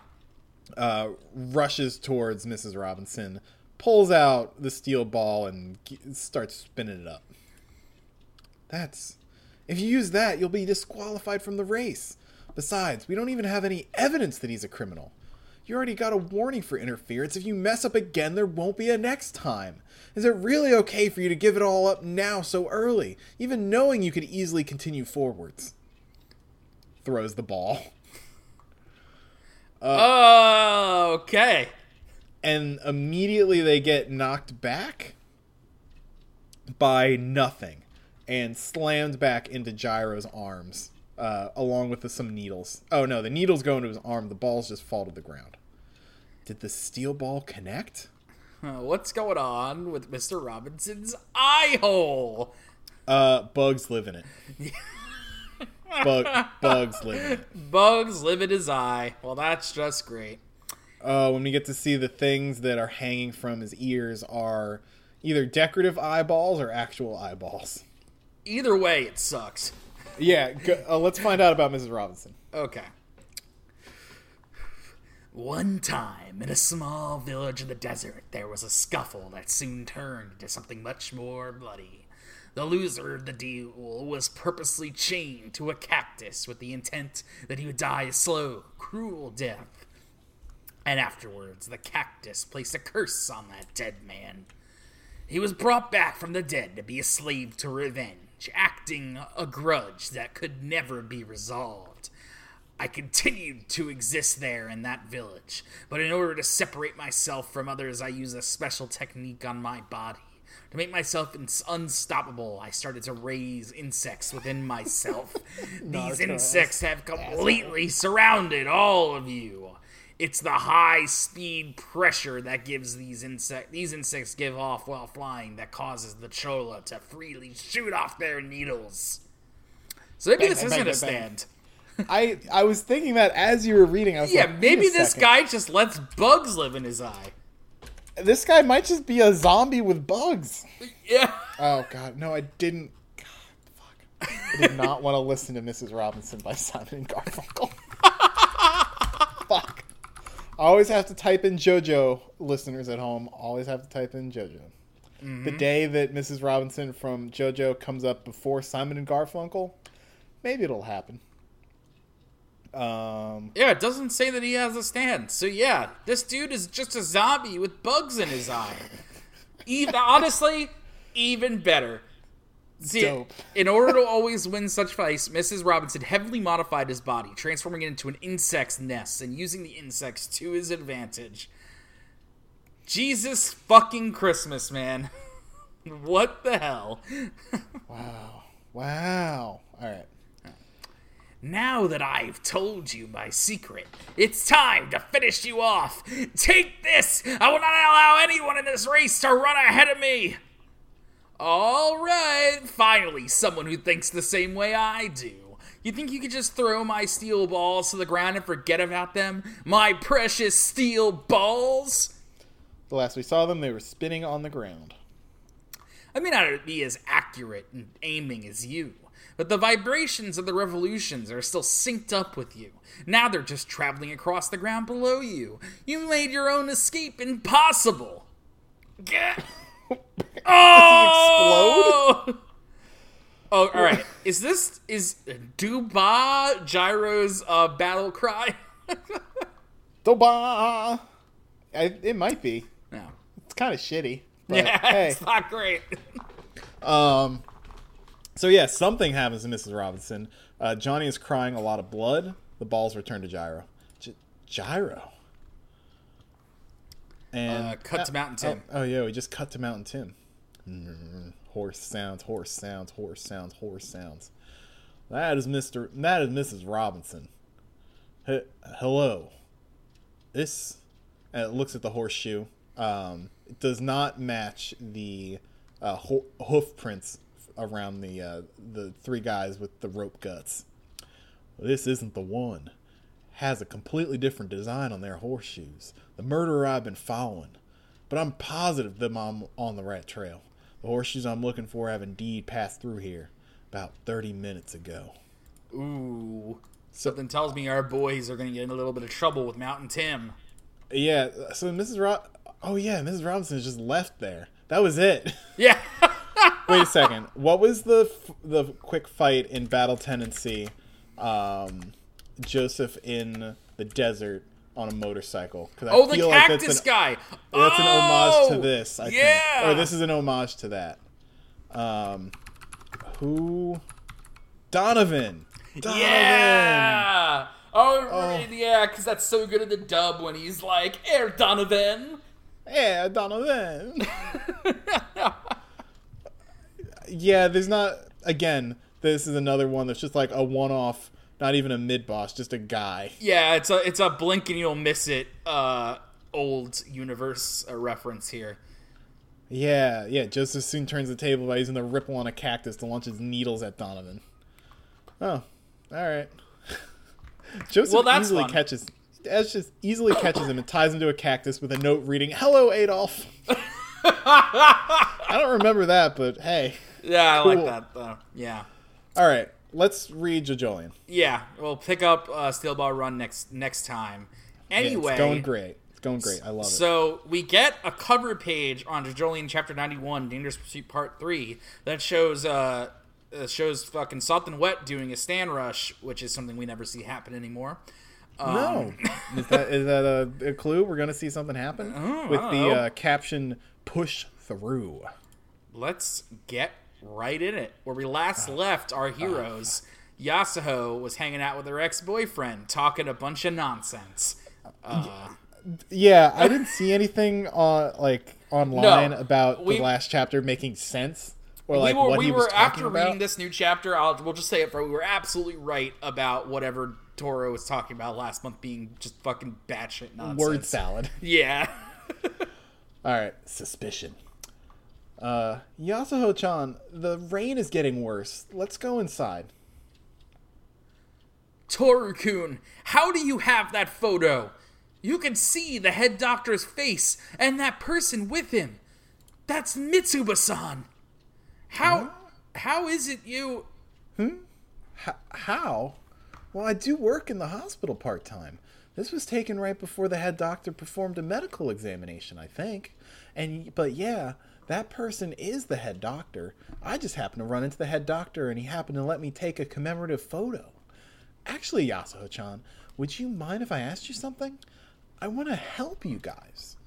Uh, rushes towards Mrs. Robinson, pulls out the steel ball and starts spinning it up. That's. If you use that, you'll be disqualified from the race. Besides, we don't even have any evidence that he's a criminal. You already got a warning for interference. If you mess up again, there won't be a next time. Is it really okay for you to give it all up now so early, even knowing you could easily continue forwards? Throws the ball. *laughs* Oh, okay. and immediately they get knocked back by nothing and slammed back into Gyro's arms, uh, along with the, some needles. Oh no, the needles go into his arm. The balls just fall to the ground. Did the steel ball connect? Uh, what's going on with Mr. Robinson's eye hole? Uh, bugs live in it. *laughs* Bug, bugs live in it. Bugs live in his eye. Well, that's just great. uh, when we get to see the things that are hanging from his ears are either decorative eyeballs or actual eyeballs. Either way, it sucks. Yeah, go, uh, let's find out about Mrs. Robinson. Okay. One time, in a small village in the desert, there was a scuffle that soon turned into something much more bloody. The loser of the duel was purposely chained to a cactus with the intent that he would die a slow, cruel death. And afterwards, the cactus placed a curse on that dead man. He was brought back from the dead to be a slave to revenge, acting a grudge that could never be resolved. I continued to exist there in that village, but in order to separate myself from others, I used a special technique on my body. To make myself unstoppable, I started to raise insects within myself. *laughs* These insects have completely surrounded all of you. It's the high speed pressure that gives these insect these insects give off while flying that causes the cholla to freely shoot off their needles. So maybe this bang, isn't bang, a bang. stand. I I was thinking that as you were reading, I was Yeah, like, maybe this second. guy just lets bugs live in his eye. this guy might just be a zombie with bugs. *laughs* Yeah. Oh God, no, I didn't. God, fuck. I did not want to listen to Mrs. Robinson by Simon and Garfunkel. *laughs* fuck. Always have to type in JoJo. Listeners at home, always have to type in JoJo. The day that Mrs. Robinson from JoJo comes up before Simon and Garfunkel, maybe it'll happen. Um, Yeah, it doesn't say that he has a stand. So yeah, this dude is just a zombie with bugs in his eye. *laughs* Even honestly, even better. See, Dope. in order to always win such fights, Mrs. Robinson heavily modified his body, transforming it into an insect's nest and using the insects to his advantage. Jesus fucking Christmas, man. *laughs* what the hell? *laughs* wow. Wow. All right. Now that I've told you my secret, it's time to finish you off. Take this! I will not allow anyone in this race to run ahead of me! Alright, finally, someone who thinks the same way I do. You think you could just throw my steel balls to the ground and forget about them? My precious steel balls? The last we saw them, they were spinning on the ground. I may not be as accurate in aiming as you, but the vibrations of the revolutions are still synced up with you. Now they're just traveling across the ground below you. You made your own escape impossible. Get. Oh! *laughs* Oh, all right. Is this is Duba Gyro's uh, battle cry? *laughs* Duba. I, it might be. no. It's kind of shitty. But Yeah, *laughs* hey. it's not great. Um. So yeah, something happens to Mrs. Robinson. Uh, Johnny is crying a lot of blood. The balls return to Gyro. Gy- Gyro. And Uh, cut to Mountain Tim. Oh, oh, yeah, we just cut to Mountain Tim. Mm, horse sounds, horse sounds, horse sounds, horse sounds. That is Mister. That is Mrs. Robinson. He- hello. This. And it looks at the horseshoe. Um, it does not match the uh, ho- hoof prints around the uh, the three guys with the rope guts. This isn't the one. Has a completely different design on their horseshoes. The murderer I've been following, but I'm positive that I'm on the right trail. The horseshoes I'm looking for have indeed passed through here about 30 minutes ago. Ooh. Something tells me our boys are going to get in a little bit of trouble with Mountain Tim. Yeah, so Mrs. Rob. Oh yeah, Mrs. Robinson just left there. That was it. *laughs* Yeah. *laughs* Wait a second. What was the f- the quick fight in Battle Tendency? Um, Joseph in the desert on a motorcycle. I oh, the feel like that's cactus an- guy. That's an homage to Oh, this, I yeah. think. Or this is an homage to that. Um, who? Donovan. Donovan. Yeah. Oh, yeah, because that's so good in the dub when he's like, Air Donovan. Yeah, Donovan. *laughs* yeah, there's not. Again, this is another one that's just like a one-off. Not even a mid boss, just a guy. Yeah, it's a it's a blink and you'll miss it. Uh, old universe uh, reference here. Yeah, yeah. Joseph soon turns the table by using the ripple on a cactus to launch his needles at Donovan. Oh, all right. *laughs* Joseph Well, that's easily fun. catches. Ash just easily catches him and ties him to a cactus with a note reading, "Hello, Adolf." *laughs* I don't remember that, but hey. Yeah, I Cool. like that though. Yeah. All right, let's read JoJolion. Yeah, we'll pick up uh, Steel Ball Run next next time. Anyway, it's going great. It's going great. I love it. So we get a cover page on JoJolion Chapter 91, Dangerous Pursuit Part 3, that shows uh, uh shows fucking Soft & Wet doing a stand rush, which is something we never see happen anymore. no, *laughs* is that is that a, a clue? We're gonna see something happen with Oh, don't the uh, caption "Push through." Let's get right in it. Where we last Ah. left our heroes, Yasuho was hanging out with her ex-boyfriend, talking a bunch of nonsense. Yeah, I didn't see anything on like online No, about we- the last chapter making sense or like we were, what we he was were talking after about. reading this new chapter. I'll, we'll just say it for we were absolutely right about whatever Toru was talking about last month being just fucking batshit nonsense. Word salad. Yeah. *laughs* All right, suspicion. Uh, Yasuho-chan, the rain is getting worse. Let's go inside. Toru-kun, how do you have that photo? You can see the head doctor's face and that person with him. That's Mitsuba-san. How how is it you Hmm. How? Well, I do work in the hospital part time. This was taken right before the head doctor performed a medical examination, I think. And but yeah, that person is the head doctor. I just happened to run into the head doctor and he happened to let me take a commemorative photo. Actually, Yasuho-chan, would you mind if I asked you something? I want to help you guys.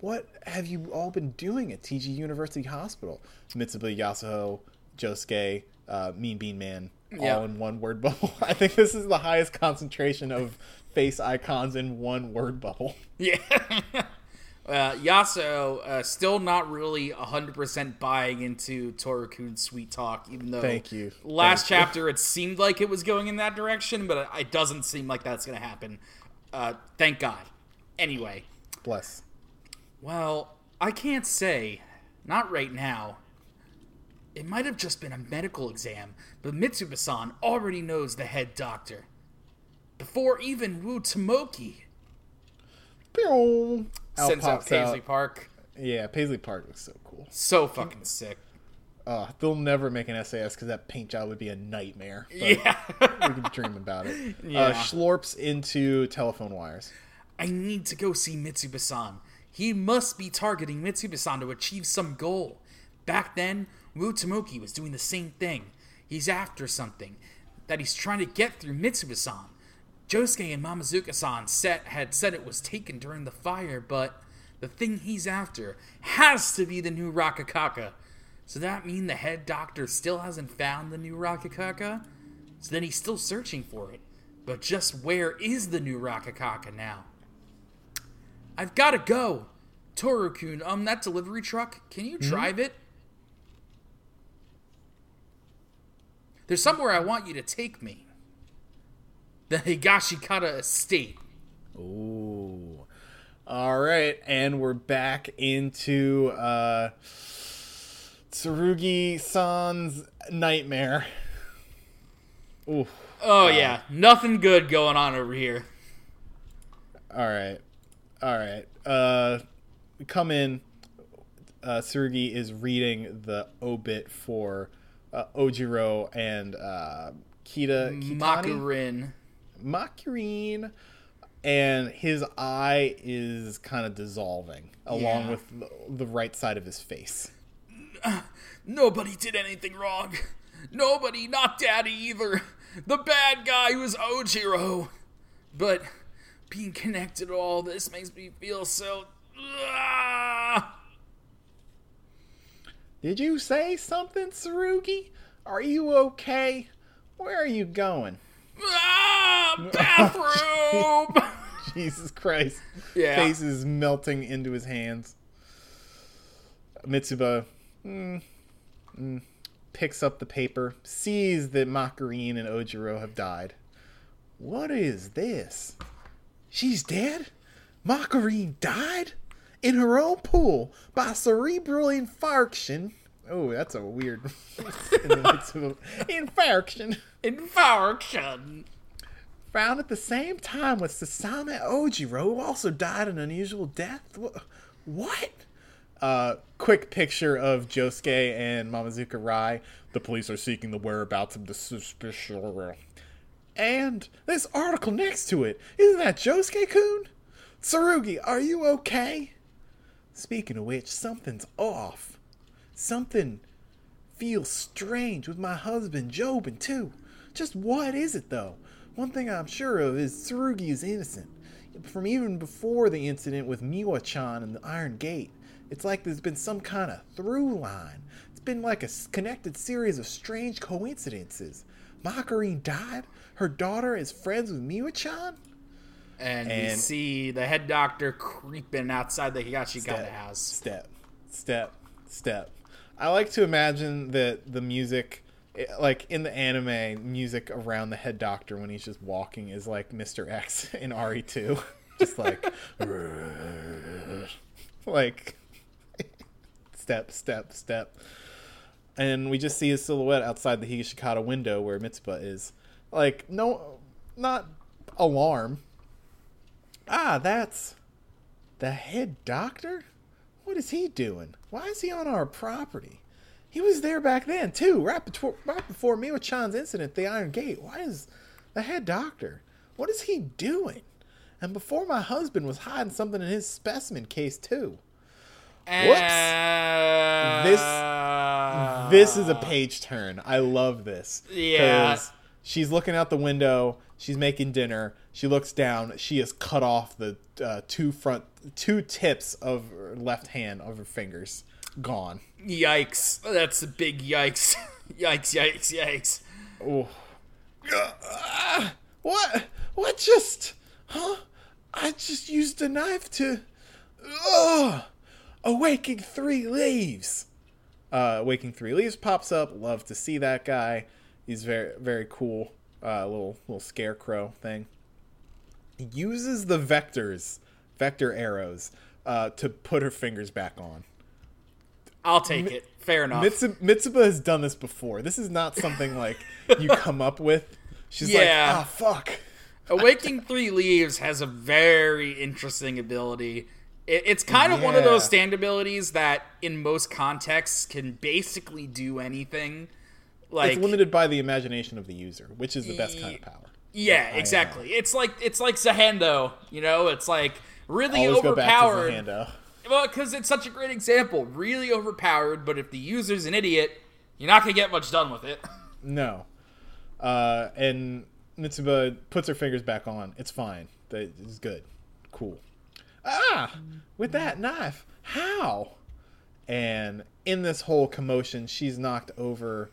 What have you all been doing at TG University Hospital? Mitsuba, Yasuho, Josuke, uh, Mean Bean Man, Yeah. all in one word bubble. *laughs* I think this is the highest concentration of face icons in one word bubble. Yeah. *laughs* uh, Yasuho uh, still not really 100% buying into Toru-kun's sweet talk, even though Thank you. last Thank you. chapter it seemed like it was going in that direction, but it doesn't seem like that's going to happen. Uh, thank God. Anyway, Bless. well, I can't say. Not right now. It might have just been a medical exam, but Mitsuba-san already knows the head doctor. Before even Wu Tomoki Pew! Out sends out Paisley out. Park. Yeah, Paisley Park looks so cool. So fucking sick. Uh, they'll never make an SAS because that paint job would be a nightmare. But Yeah. we can dream about it. *laughs* Yeah. Uh, Schlorps into telephone wires. I need to go see Mitsuba-san. He must be targeting Mitsuba-san to achieve some goal. Back then, Wu Tomoki was doing the same thing. He's after something that he's trying to get through Mitsuba-san. Josuke and Mamezuku-san set had said it was taken during the fire, but the thing he's after has to be the new Rokakaka. So that mean the head doctor still hasn't found the new Rokakaka? So then he's still searching for it. But just where is the new Rokakaka now? I've gotta go. Toru-kun, um, that delivery truck, can you drive it? There's somewhere I want you to take me. The Higashikata estate. Ooh. All right, and we're back into uh, Tsurugi-san's nightmare. Ooh. Oh yeah, nothing good going on over here. All right. All right. Uh, we come in. Uh, Tsurugi is reading the obit for uh, Ojiro and uh, Kita Kitani. Makurin. Makurine, and his eye is kind of dissolving along Yeah. with the, the right side of his face. Nobody did anything wrong. Nobody, not Daddy either. The bad guy was Ojiro. But being connected to all this makes me feel so. Ah! Did you say something, Tsurugi? Are you okay? Where are you going? Bathroom! *laughs* Jesus Christ. Yeah. Face is melting into his hands. Mitsuba mm, mm, picks up the paper, sees that Makarine and Ojiro have died. What is this? She's dead? Makarine died? In her own pool by cerebral infarction. Oh, that's a weird. *laughs* *laughs* in infarction. Infarction. Found at the same time with Sasame Ojiro, who also died an unusual death. What? Uh, quick picture of Josuke and Mamezuku Rai. The police are seeking the whereabouts of the suspicious. And this article next to it. Isn't that Josuke kun? Tsurugi, are you okay? Speaking of which, something's off. Something feels strange with my husband Jobin too. Just what is it though? One thing I'm sure of is Tsurugi is innocent. From even before the incident with Miwa-chan and the Iron Gate, it's like there's been some kind of through line. It's been like a connected series of strange coincidences. Makarine died. Her daughter is friends with Miwa-chan. And, we And- see the head doctor creeping outside the Higashikata step, house. Step, step, step. I like to imagine that the music, like in the anime, music around the head doctor when he's just walking is like Mr. X *laughs* in RE2. *laughs* just like, *laughs* like, step, step, step. And we just see his silhouette outside the Higashikata window where Mitsuba is. Like, no, not alarm. Ah, that's the head doctor? What is he doing? Why is he on our property? He was there back then too, right before right before Miwa Chan's incident the Iron Gate. Why is the head doctor? What is he doing? And before my husband was hiding something in his specimen case too. And... This- This is a page turn. I love this. Yeah. She's looking out the window. She's making dinner. She looks down. She has cut off the uh, two front, two tips of her left hand of her fingers. Gone. Yikes. That's a big yikes. *laughs* yikes, yikes, yikes. Oh. Ah, what? What just? Huh? I just used a knife to. Ugh! Awaking three leaves. Uh, Awaking three leaves pops up. Love to see that guy. He's very very cool. Uh, little little scarecrow thing. He uses the vectors, vector arrows, uh, to put her fingers back on. I'll take it. Fair enough. Mitsu- Mitsuba has done this before. This is not something like you *laughs* come up with. She's Yeah. like, ah, fuck. Awaking Three Leaves has a very interesting ability. It, it's kind of one of those stand abilities that, in most contexts, can basically do anything. Like, It's limited by the imagination of the user, which is the best kind of power. yeah, exactly. It's like it's like Zahando. You know, it's like really Always go back to overpowered. Well, because it's such a great example. Really overpowered, but if the user's an idiot, you're not gonna get much done with it. *laughs* No. Uh, and Mitsuba puts her fingers back on. It's fine. It's good. Cool. Ah! With that knife. How? And in this whole commotion, she's knocked over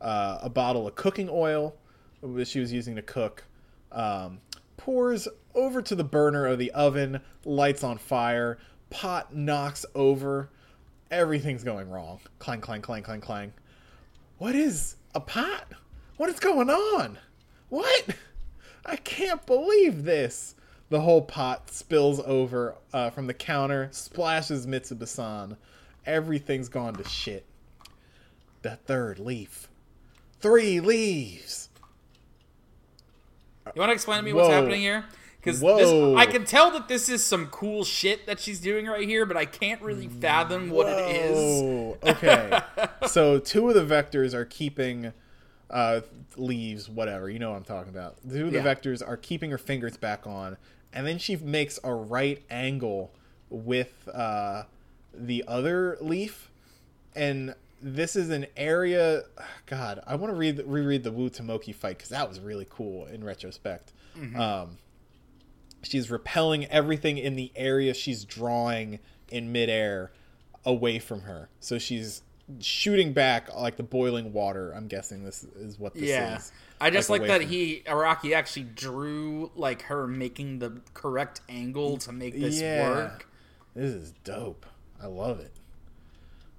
uh, a bottle of cooking oil that she was using to cook. Um, pours over to the burner of the oven, lights on fire, pot knocks over. Everything's going wrong. Clang, clang, clang, clang, clang. What is a pot? What is going on? What? I can't believe this. The whole pot spills over uh, from the counter, splashes Mitsuba-san. Everything's gone to shit. The third leaf. Three leaves. You want to explain to me what's happening here? Because I can tell that this is some cool shit that she's doing right here, but I can't really fathom what it is. Oh, okay. *laughs* so two of the vectors are keeping uh, leaves, whatever. You know what I'm talking about. Two of the Yeah. vectors are keeping her fingers back on, and then she makes a right angle with uh, the other leaf, and this is an area. God, I want to read reread the Wu Tomoki fight because that was really cool in retrospect. Um, she's repelling everything in the area she's drawing in midair away from her. So she's shooting back like the boiling water. I'm guessing this is what this Yeah. is. I just like, away that he Araki actually drew like her making the correct angle to make this Yeah. work. This is dope. I love it.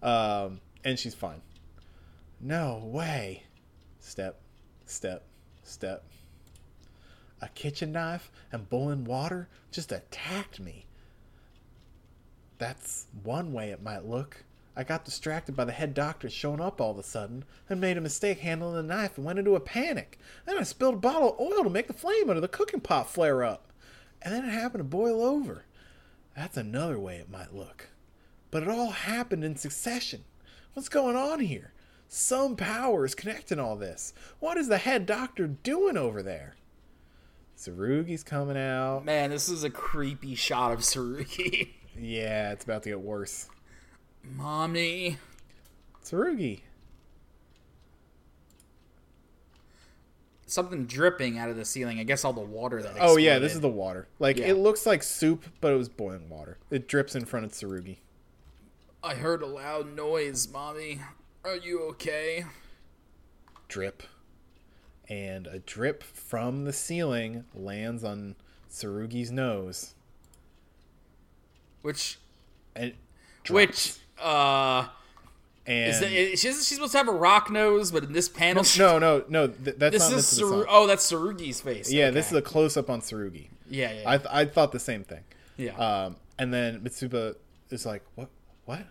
Um, and she's fine. No way. Step, step, step. A kitchen knife and boiling water just attacked me. That's one way it might look. I got distracted by the head doctor showing up all of a sudden and made a mistake handling the knife and went into a panic. Then I spilled a bottle of oil to make the flame under the cooking pot flare up. And then it happened to boil over. That's another way it might look. But it all happened in succession. What's going on here? Some power is connecting all this. What is the head doctor doing over there? Tsurugi's coming out. Man, this is a creepy shot of Tsurugi. *laughs* Yeah, it's about to get worse. Mommy. Tsurugi. Something dripping out of the ceiling. I guess all the water that Oh yeah, this is the water. Like Yeah. it looks like soup, but it was boiling water. It drips in front of Tsurugi. I heard a loud noise, Mommy. Are you okay? Drip. And a drip from the ceiling lands on Tsurugi's nose. Which, And which, uh, and is, that, is she's, she's supposed to have a rock nose, but in this panel, no, no, no. Th- that's this not is. Oh, that's Tsurugi's face. Yeah, Okay. this is a close up on Tsurugi. yeah, yeah, I th- I thought the same thing. yeah. Um, and then Mitsuba is like, "What? What?"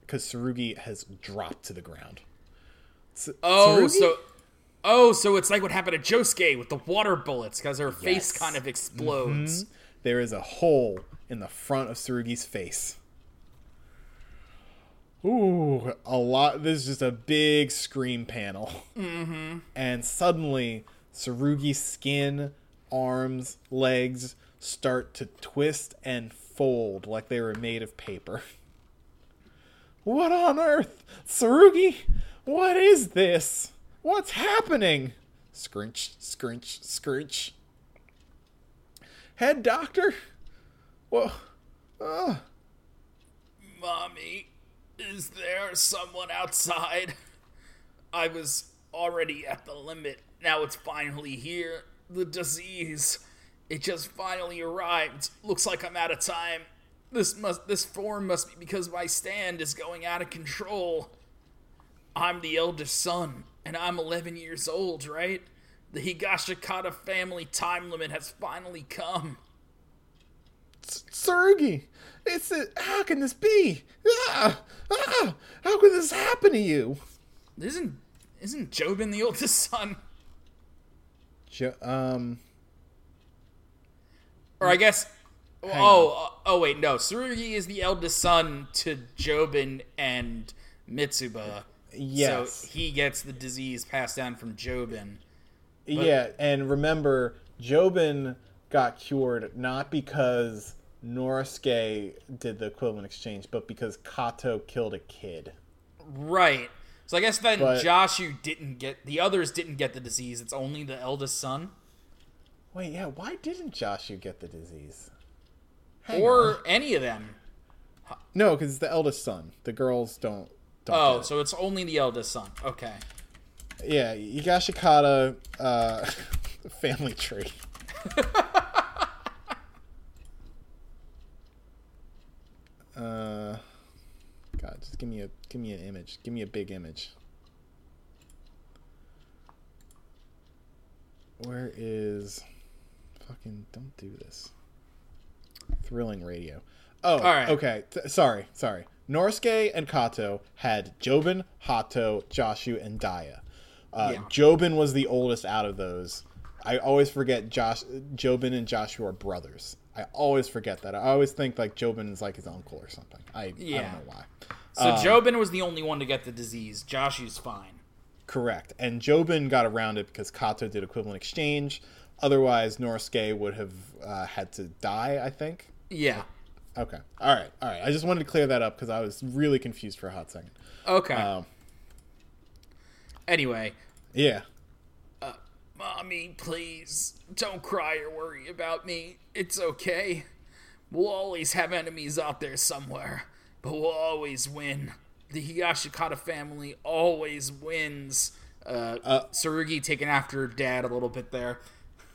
Because Tsurugi has dropped to the ground. Oh, Tsurugi? so, oh, so it's like what happened to Josuke with the water bullets because her face kind of explodes. there is a hole in the front of Tsurugi's face. Ooh, a lot. This is just a big screen panel. Mm-hmm. And suddenly, Tsurugi's skin, arms, legs start to twist and fold like they were made of paper. *laughs* What on earth? Tsurugi? What is this? What's happening? Scrunch, scrunch, scrunch. Head doctor? Whoa. Oh. Mommy, is there someone outside? I was already at the limit. Now it's finally here. The disease. It just finally arrived. Looks like I'm out of time. This must this form must be because my stand is going out of control. I'm the eldest son, and I'm 11 years old, right? The Higashikata family time limit has finally come. Tsurugi! It's a, how can this be? Ah, ah, how could this happen to you? Isn't isn't Jobin the oldest son? Jo- um, Or I guess. Oh, uh, oh wait, no. Tsurugi is the eldest son to Jobin and Mitsuba. Yes. So he gets the disease passed down from Jobin. yeah, and remember, Jobin got cured not because Norisuke did the equivalent exchange, but because Kato killed a kid. Right. So I guess then But- Joshu didn't get the others didn't get the disease. It's only the eldest son, Wait, yeah, why didn't Joshu get the disease? Hang or on. any of them. no, because it's the eldest son. The girls don't. Oh, so it's only the eldest son. Okay. Yeah, Higashikata uh, *laughs* family tree. *laughs* uh, God, just give me a give me an image. Give me a big image. Where is fucking? Don't do this. Thrilling radio. Oh, right. okay. Sorry, sorry. Norisuke and Kato had Jobin, Hato, Joshu, and Daya. Uh, Yeah. Jobin was the oldest out of those. I always forget Josh, Jobin and Joshua are brothers. I always forget that. I always think like Jobin is like his uncle or something. I, I don't know why. So Um, Jobin was the only one to get the disease. Joshu's fine. Correct. And Jobin got around it because Kato did equivalent exchange. Otherwise, Norisuke would have uh, had to die, I think. Yeah. Okay. All right. All right. I just wanted to clear that up because I was really confused for a hot second. Okay. Um, anyway, yeah. Mommy, please don't cry or worry about me. It's okay. We'll always have enemies out there somewhere, but we'll always win. The Higashikata family always wins. Uh, Tsurugi taking after dad a little bit there.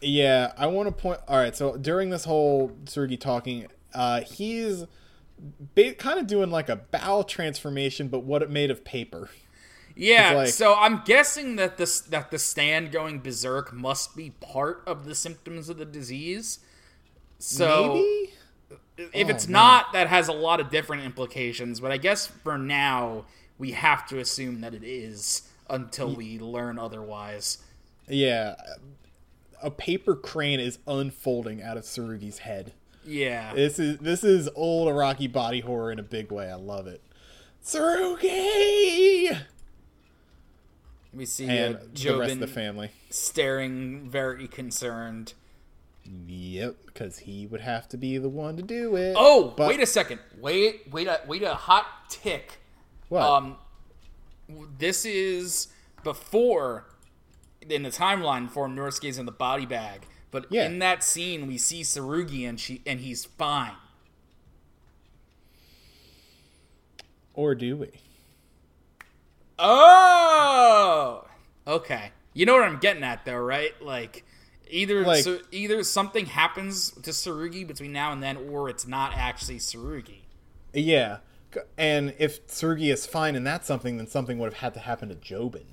Yeah, I want to point. All right, so during this whole Tsurugi talking, uh, he's ba- kind of doing like a bowel transformation, but what it made of paper. Yeah, like- so I'm guessing that this that the stand going berserk must be part of the symptoms of the disease. So Maybe. if it's Oh, man. not, that has a lot of different implications. But I guess for now, we have to assume that it is until we learn otherwise. Yeah, a paper crane is unfolding out of Tsurugi's head. Yeah. This is this is old Araki body horror in a big way. I love it. Tsurugi we see and uh, the rest of the family. staring very concerned. Yep, because he would have to be the one to do it. Oh, But- wait a second. Wait, wait a wait a hot tick. What? Um, this is before in the timeline for Norsuke's in the body bag, but Yeah. in that scene we see Tsurugi and she and he's fine. or do we? Oh, okay. You know what I'm getting at, though, right? Like, either Like- so either something happens to Tsurugi between now and then, or it's not actually Tsurugi. Yeah, and if Tsurugi is fine and that's something, then something would have had to happen to Jobin.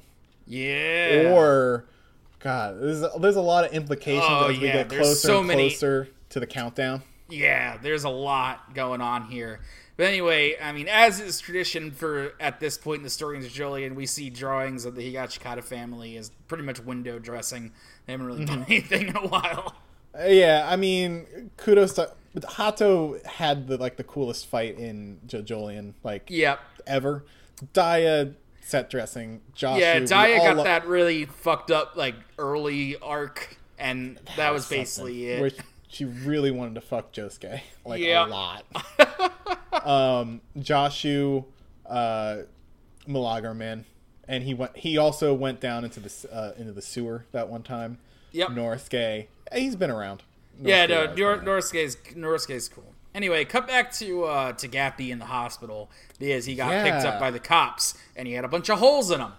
Yeah. Or, God, there's there's a lot of implications Oh, as we yeah, get there's closer so and many- closer to the countdown. Yeah, there's a lot going on here. But anyway, I mean, as is tradition for at this point in the story in JoJolion, we see drawings of the Higashikata family as pretty much window dressing. They haven't really done anything in a while. Uh, Yeah, I mean, kudos to but Hato had the like the coolest fight in JoJolion like Yep. ever. Daya set dressing, Josh. Yeah, Daya got lo- that really fucked up like early arc, and that was something, basically it. Where she really wanted to fuck Josuke like Yeah. a lot. *laughs* um, Joshu, uh, Malagar man, and he went. He also went down into the uh, into the sewer that one time. Yep. Northgay. He's been around. Yeah, no, Nor- been around. Norsuke's Norsuke's cool. Anyway, cut back to uh, to Gappy in the hospital because he got picked up by the cops and he had a bunch of holes in him.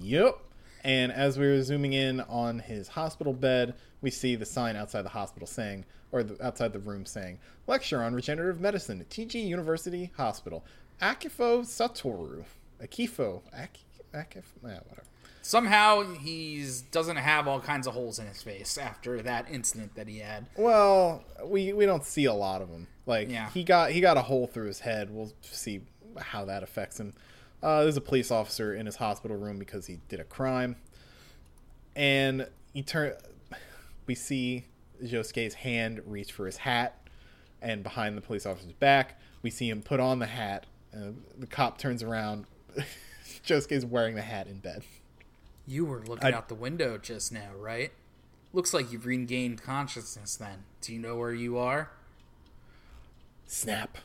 Yep. And as we were zooming in on his hospital bed, we see the sign outside the hospital saying, or the, outside the room saying, "Lecture on Regenerative Medicine at TG University Hospital." Akefu Satoru. Akefu. Ak- Akif. Yeah, whatever. Somehow he's doesn't have all kinds of holes in his face after that incident that he had. Well, we we don't see a lot of them. Like Yeah. he got he got a hole through his head. We'll see how that affects him. Uh, there's a police officer in his hospital room because he did a crime, and he turn. We see Josuke's hand reach for his hat, and behind the police officer's back, we see him put on the hat. And the cop turns around. *laughs* Josuke's wearing the hat in bed. You were looking I- out the window just now, right? Looks like you've regained consciousness then. Do you know where you are? Snap.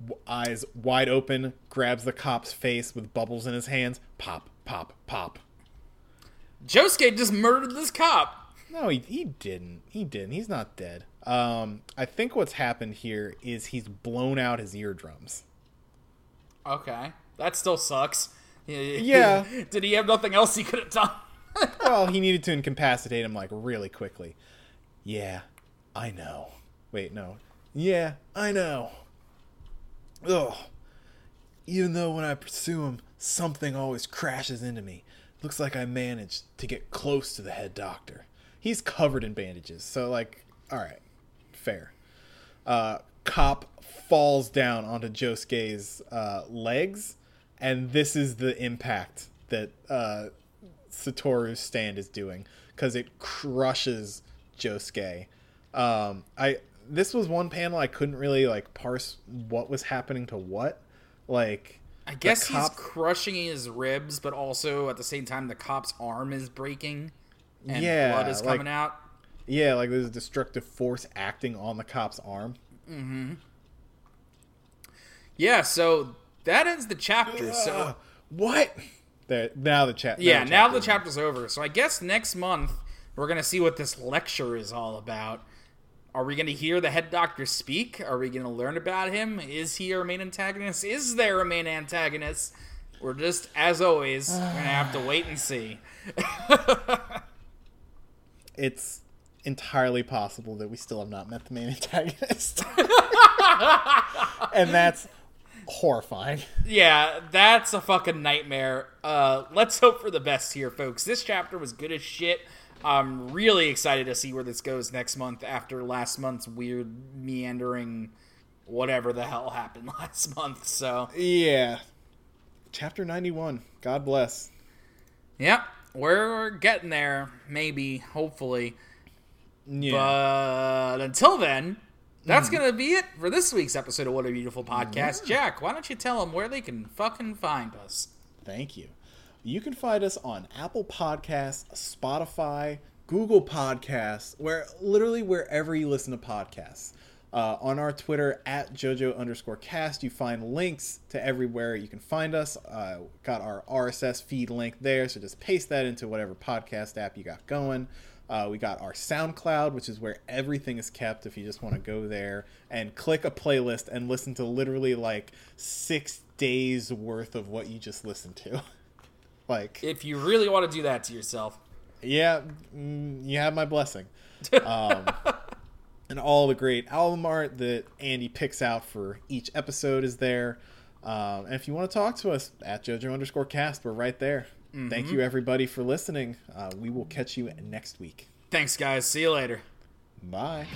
W- Eyes wide open, grabs the cop's face with bubbles in his hands. Pop, pop, pop. Josuke just murdered this cop. No, he, he didn't. He didn't. He's not dead. Um, I think what's happened here is he's blown out his eardrums. Okay. That still sucks. Yeah. *laughs* Did he have nothing else he could have done? *laughs* Well, he needed to incapacitate him like really quickly. Yeah, I know. Wait, no. Yeah, I know. Ugh. Even though when I pursue him, something always crashes into me. Looks like I managed to get close to the head doctor. He's covered in bandages, so like, all right, fair. Uh, cop falls down onto Josuke's uh, legs, and this is the impact that uh, Satoru's stand is doing because it crushes Josuke. Um, I this was one panel I couldn't really like parse what was happening to what. Like, I guess the he's crushing his ribs, but also at the same time the cop's arm is breaking and Yeah, blood is like- coming out. yeah, like there's a destructive force acting on the cop's arm. Mm-hmm. Yeah, so that ends the chapter. So what? There, now the chat. yeah, now the chapter's over. So I guess next month we're gonna see what this lecture is all about. Are we gonna hear the head doctor speak? Are we gonna learn about him? Is he our main antagonist? Is there a main antagonist? We're just, as always, gonna have to wait and see. *laughs* it's entirely possible that we still have not met the main *laughs* antagonist, *laughs* and that's horrifying. *laughs* Yeah, that's a fucking nightmare. Uh, let's hope for the best here, folks. This chapter was good as shit. I'm really excited to see where this goes next month after last month's weird meandering whatever the hell happened *laughs* last month. So, Yeah. Chapter 91. God bless. yep, we're getting there, maybe, hopefully. Yeah. But until then, that's Mm-hmm. going to be it for this week's episode of What a Beautiful Podcast. Jack, why don't you tell them where they can fucking find us? Thank you. You can find us on Apple Podcasts, Spotify, Google Podcasts, where literally wherever you listen to podcasts. Uh, on our Twitter at JoJo underscore cast, you find links to everywhere you can find us. Uh, got our RSS feed link there, so just paste that into whatever podcast app you got going. Uh, we got our SoundCloud, which is where everything is kept. If you just want to go there and click a playlist and listen to literally like six days worth of what you just listened to. *laughs* like, If you really want to do that to yourself. yeah, mm, you have my blessing. *laughs* Um, and all the great album art that Andy picks out for each episode is there. Um, and if you want to talk to us at JoJo underscore cast, we're right there. Mm-hmm. Thank you, everybody, for listening. Uh, we will catch you next week. Thanks, guys. See you later. Bye.